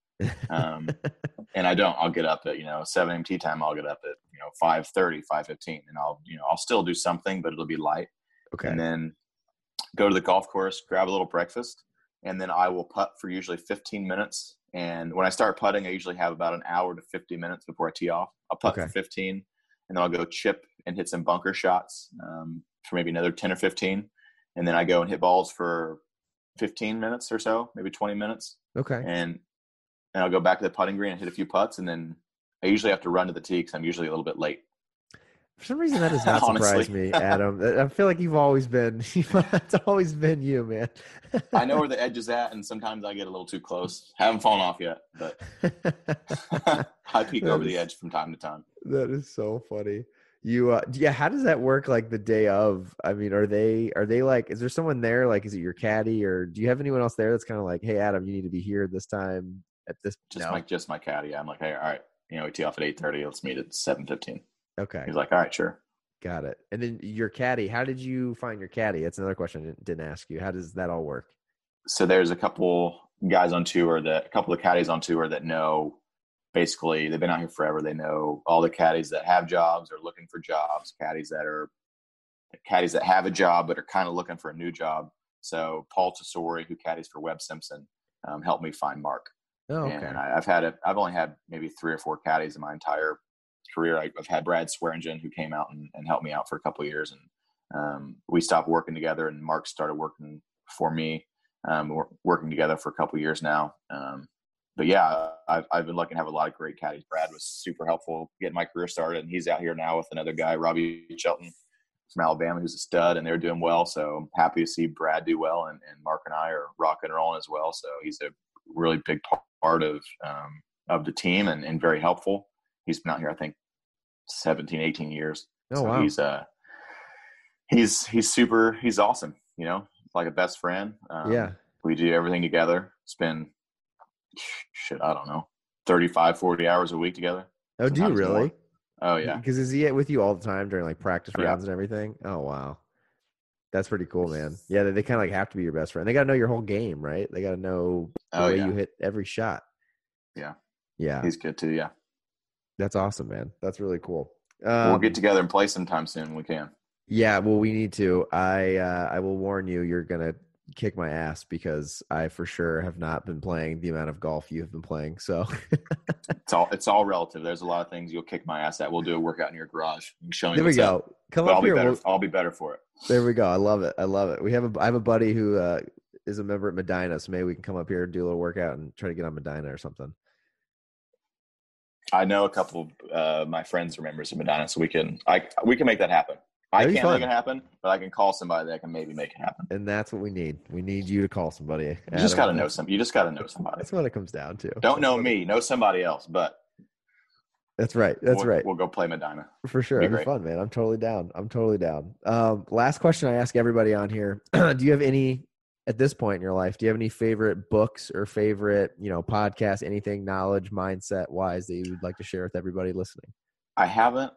um, and I don't. I'll get up at you know seven a.m. tee time. I'll get up at you know 5.30, 5.15, and I'll you know I'll still do something, but it'll be light, okay. and then go to the golf course, grab a little breakfast, and then I will putt for usually fifteen minutes. And when I start putting, I usually have about an hour to fifty minutes before I tee off. I'll putt Okay. for fifteen, and then I'll go chip and hit some bunker shots um, for maybe another 10 or 15 and then i go and hit balls for 15 minutes or so maybe 20 minutes okay. and and i'll go back to the putting green and hit a few putts and then i usually have to run to the tee because i'm usually a little bit late For some reason, that does not surprise me, Adam. I feel like you've always been. it's always been you, man. i know where the edge is at and sometimes i get a little too close haven't fallen off yet but i peek That over the edge from time to time That is so funny. You uh yeah, how does that work like the day of? I mean, are they are they like is there someone there like is it your caddy or do you have anyone else there that's kind of like, "Hey Adam, you need to be here this time at this just no. my just my caddy i'm like hey all right you know we tee off at 8.30 let's meet at 7.15 Okay. he's like all right sure Got it. And then your caddy, how did you find your caddy? That's another question I didn't, ask you. How does that all work? so there's a couple guys on tour that a couple of caddies on tour that know basically they've been out here forever they know all the caddies that have jobs or looking for jobs caddies that are caddies that have a job but are kind of looking for a new job so paul tesori who caddies for webb simpson um, helped me find mark Oh, okay. and I, i've had a, i've only had maybe three or four caddies in my entire career I, i've had brad swearingen who came out and, and helped me out for a couple years and um, we stopped working together and mark started working for me um, we're working together for a couple years now. Um, but yeah, I've, I've been lucky to have a lot of great caddies. Brad was super helpful getting my career started, and he's out here now with another guy, Robbie Shelton from Alabama, who's a stud, and they're doing well. So I'm happy to see Brad do well, and, and Mark and I are rocking and rolling as well. So he's a really big part of um, of the team and, and very helpful. He's been out here, I think, 17, 18 years. oh so wow. he's uh he's he's super he's awesome you know like a best friend um, yeah. we do everything together spend shit i don't know 35 40 hours a week together Oh, do you sometimes more. really? oh yeah Because is he with you all the time during like practice Yeah. rounds and everything? Oh wow. That's pretty cool, man. Yeah, they, they kind of like have to be your best friend. They got to know your whole game, right? They got to know the oh way yeah you hit every shot. Yeah. Yeah. he's good too yeah That's awesome, man. That's really cool. we'll Um, get together and play sometime soon we can yeah, well, we need to. I uh, I will warn you, you're gonna kick my ass because I for sure have not been playing the amount of golf you have been playing. So it's all it's all relative there's a lot of things you'll kick my ass at we'll do a workout in your garage you show me there we what's up. go. Come but up i'll be here. better we'll- i'll be better for it There we go. I love it. I love it. We have a I have a buddy who uh, is a member at Medina, so maybe we can come up here and do a little workout and try to get on Medina or something. I know a couple of uh, my friends are members of medina so we can i we can make that happen I That'd can't make it happen, but I can call somebody that can maybe make it happen. And that's what we need. We need you to call somebody. You just got to know some. You just got to know somebody. That's what it comes down to. Don't know me, know somebody else. But That's right. That's we'll, right. We'll go play Medina. For sure. Be It'd be great. fun, man. I'm totally down. I'm totally down. Um, last question I ask everybody on here. do you have any at this point in your life, do you have any favorite books or favorite, you know, podcasts, anything knowledge, mindset wise that you would like to share with everybody listening? I haven't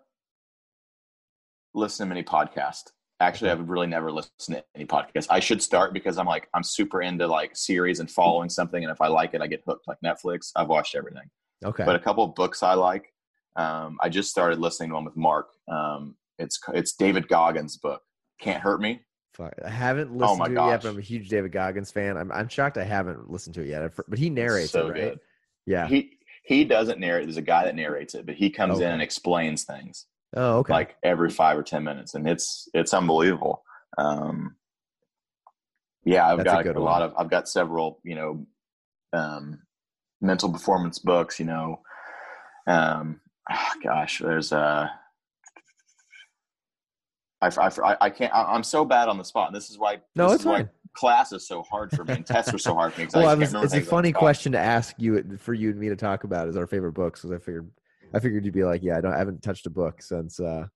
listened to many podcasts. Actually, I've really never listened to any podcasts. I should start because I'm like I'm super into like series and following something, and if I like it, I get hooked. Like Netflix, I've watched everything. Okay. But a couple of books I like. Um, I just started listening to one with Mark. Um, it's it's David Goggins' book. Can't hurt me. Fuck, I haven't listened Oh my to it yet, but I'm a huge David Goggins fan. I'm I'm shocked I haven't listened to it yet. But he narrates so it, right? good. Yeah. He he doesn't narrate. There's a guy that narrates it, but he comes in and explains things oh, okay. like every five or ten minutes, and it's it's unbelievable. Um, yeah, I've That's a got a, good lot of I've got several you know um, mental performance books. You know, um, ah, gosh, there's uh I, I, I can't. I, I'm so bad on the spot. And this is why. no, this it's is why fine. class is so hard for me, and tests are so hard for me. Well, I was, it's a things on the funny question to ask you for you and me to talk about is our favorite books because I figured I figured you'd be like, yeah, I don't, I haven't touched a book since. uh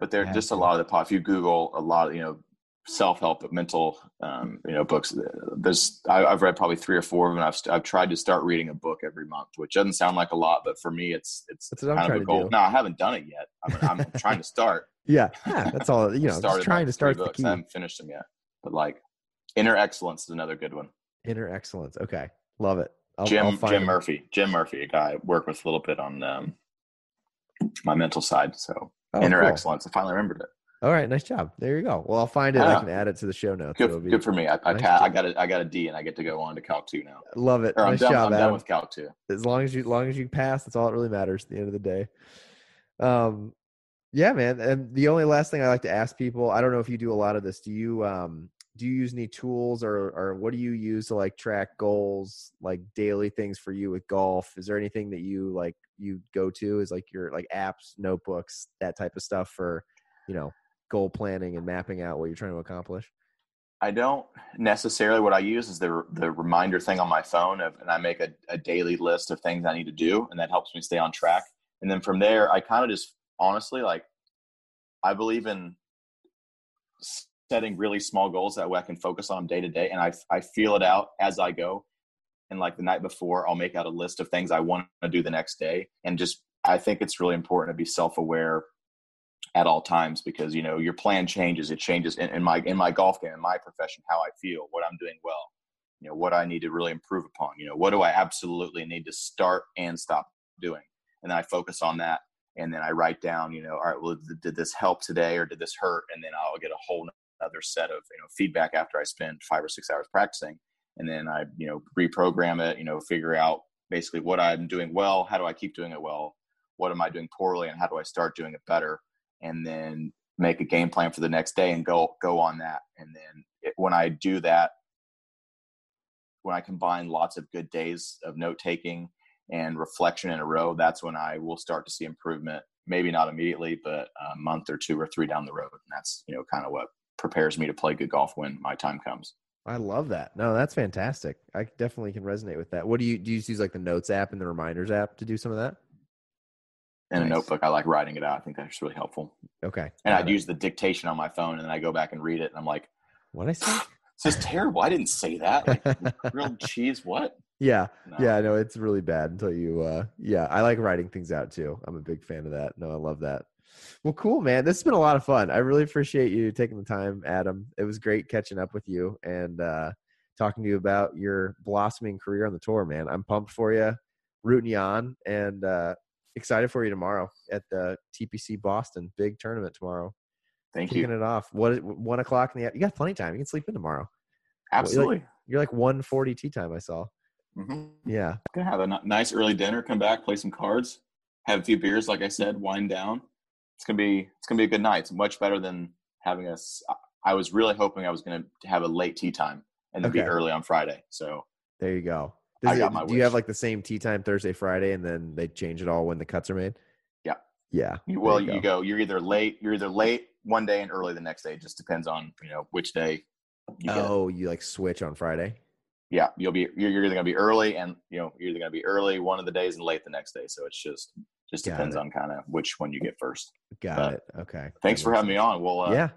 but there are just a lot of the pop. If you Google a lot of you know self-help mental um, you know books, there's I, I've read probably three or four of them. I've I've tried to start reading a book every month, which doesn't sound like a lot, but for me, it's it's That's kind of a goal. do. No, I haven't done it yet. I'm, I'm trying to start. Yeah, yeah, that's all. You know, Started just trying to start the books. key. I haven't finished them yet, but like inner excellence is another good one. Inner excellence. Okay, love it. I'll, Jim I'll Jim. Murphy, Jim Murphy, a guy I work with a little bit on um, my mental side. So Oh, inner cool. excellence. I finally remembered it. All right, nice job. There you go. Well, I'll find it. I Yeah. can add it to the show notes. Good, be good for me. I, I, nice I got a, I got a D, and I get to go on to Calc two now. love it. Or I'm nice done. job, I'm done with Calc two. as long as you, as long as you pass, that's all that really matters at the end of the day. Um, yeah, man. And the only last thing I like to ask people, I don't know if you do a lot of this. Do you um do you use any tools or or what do you use to like track goals, like daily things for you with golf? Is there anything that you like you go to? Is like your like apps, notebooks, that type of stuff for you know goal planning and mapping out what you're trying to accomplish? I don't necessarily. What I use is the the reminder thing on my phone, of, and I make a, a daily list of things I need to do, and that helps me stay on track. And then from there, I kind of just honestly like I believe in setting really small goals that way I can focus on day to day, and I I feel it out as I go. And like the night before, I'll make out a list of things I want to do the next day, and just I think it's really important to be self aware at all times because you know your plan changes it changes in, in my in my golf game in my profession how i feel what i'm doing well you know what i need to really improve upon you know what do i absolutely need to start and stop doing and then i focus on that and then i write down you know all right well did this help today or did this hurt? And then i'll get a whole other set of you know feedback after i spend five or six hours practicing and then i you know reprogram it you know figure out basically what i'm doing well how do i keep doing it well? What am i doing poorly and how do i start doing it better? And then make a game plan for the next day and go go on that. And then it, when i do that when i combine lots of good days of note taking and reflection in a row that's when i will start to see improvement maybe not immediately but a month or two or three down the road and that's you know kind of what prepares me to play good golf when my time comes I love that. No, that's fantastic. I definitely can resonate with that. What do you do? You use like the notes app and the reminders app to do some of that? in Nice. a notebook i like writing it out i think that's really helpful Okay. and i'd use the dictation on my phone and then i go back and read it and i'm like what I say? this is terrible i didn't say that like grilled cheese what yeah, No. yeah. I know it's really bad until you. uh Yeah, I like writing things out too. I'm a big fan of that. No, I love that. Well, cool, man. This has been a lot of fun. I really appreciate you taking the time, Adam. It was great catching up with you and uh talking to you about your blossoming career on the tour, man. I'm pumped for you, rooting you on, and uh excited for you tomorrow at the TPC Boston big tournament tomorrow. thank you Kicking it off. What one o'clock in the you got plenty of time. You can sleep in tomorrow. absolutely You're like one forty tee time. I saw. Hmm Yeah, Gonna have a nice early dinner. Come back, play some cards, have a few beers. Like I said, wind down. It's gonna be it's gonna be a good night. It's much better than having us. I was really hoping I was gonna have a late tee time and then be early on Friday. So there you go. I got it- my do you have like the same tee time Thursday, Friday, and then they change it all when the cuts are made? Yeah. Yeah. you, there well, you go. You're either late. You're either late one day and early the next day. It just depends on you know which day. You oh, you like switch on Friday? Yeah, you'll be you're, you're either gonna be early and you know you're either gonna be early one of the days and late the next day. So it's just just Got depends it. on kind of which one you get first. Got but it. Okay. Thanks for having sense. me on. We'll uh, yeah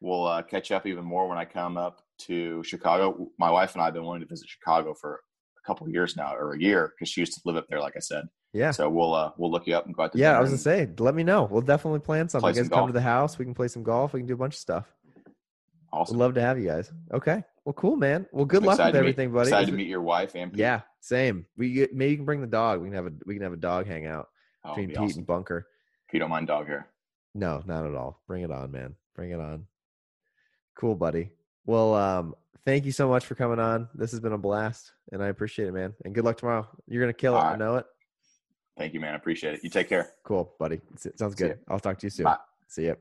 we'll uh, catch up even more when I come up to Chicago. My wife and I have been wanting to visit Chicago for a couple years now, or a year, because she used to live up there, like I said. Yeah. So we'll uh, we'll look you up and go out to. Yeah, I was gonna say, let me know. We'll definitely plan something. You guys come to the house. We can play some golf. We can do a bunch of stuff. Awesome. We'd love to have you guys. Okay. Well, cool, man. Well, good I'm luck with everything, meet, buddy. Excited to meet your wife and Pete. Yeah, same. We get, maybe you can bring the dog. We can have a we can have a dog hangout oh, between Pete awesome. and Bunker. If you don't mind dog hair. No, not at all. Bring it on, man. Bring it on. Cool, buddy. Well, um, thank you so much for coming on. This has been a blast, and I appreciate it, man. And good luck tomorrow. You're gonna kill it. Right. I know it. Thank you, man. I appreciate it. You take care. Cool, buddy. Sounds good. I'll talk to you soon. Bye. See you.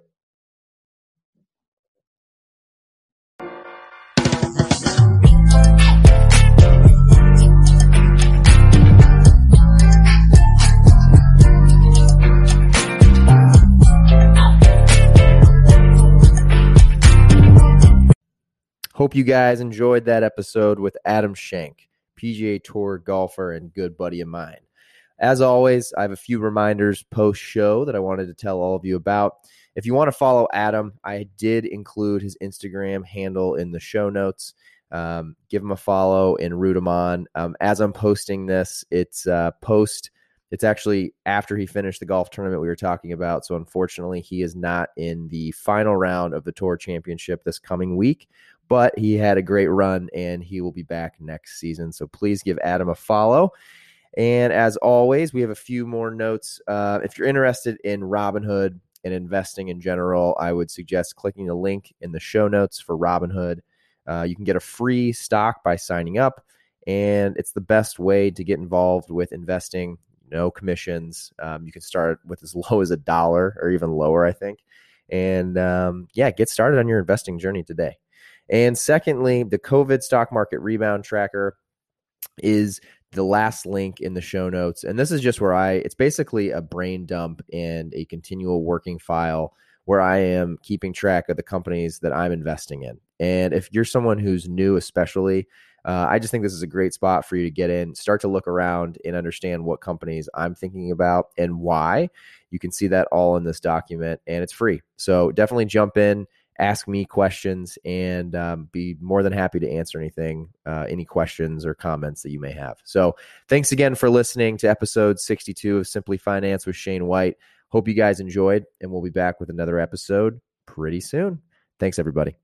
Hope you guys enjoyed that episode with Adam Schenk, PGA Tour golfer and good buddy of mine. As always, I have a few reminders post show that I wanted to tell all of you about. If you want to follow Adam, I did include his Instagram handle in the show notes. Um, give him a follow and root him on. Um, as I'm posting this, it's uh, post. It's actually after he finished the golf tournament we were talking about. So unfortunately, he is not in the final round of the Tour Championship this coming week but he had a great run and he will be back next season. So please give Adam a follow. And as always, we have a few more notes. Uh, if you're interested in Robinhood and investing in general, I would suggest clicking the link in the show notes for Robinhood. Uh, you can get a free stock by signing up, and it's the best way to get involved with investing. No commissions. Um, you can start with as low as a dollar or even lower, I think. And um, yeah, get started on your investing journey today. And secondly, the COVID stock market rebound tracker is the last link in the show notes. And this is just where I, it's basically a brain dump and a continual working file where I am keeping track of the companies that I'm investing in. And if you're someone who's new, especially, uh, I just think this is a great spot for you to get in, start to look around and understand what companies I'm thinking about and why. You can see that all in this document and it's free. So definitely jump in ask me questions and um, be more than happy to answer anything, uh, any questions or comments that you may have. So, thanks again for listening to episode 62 of Simply Finance with Shane White. Hope you guys enjoyed, and we'll be back with another episode pretty soon. Thanks, everybody.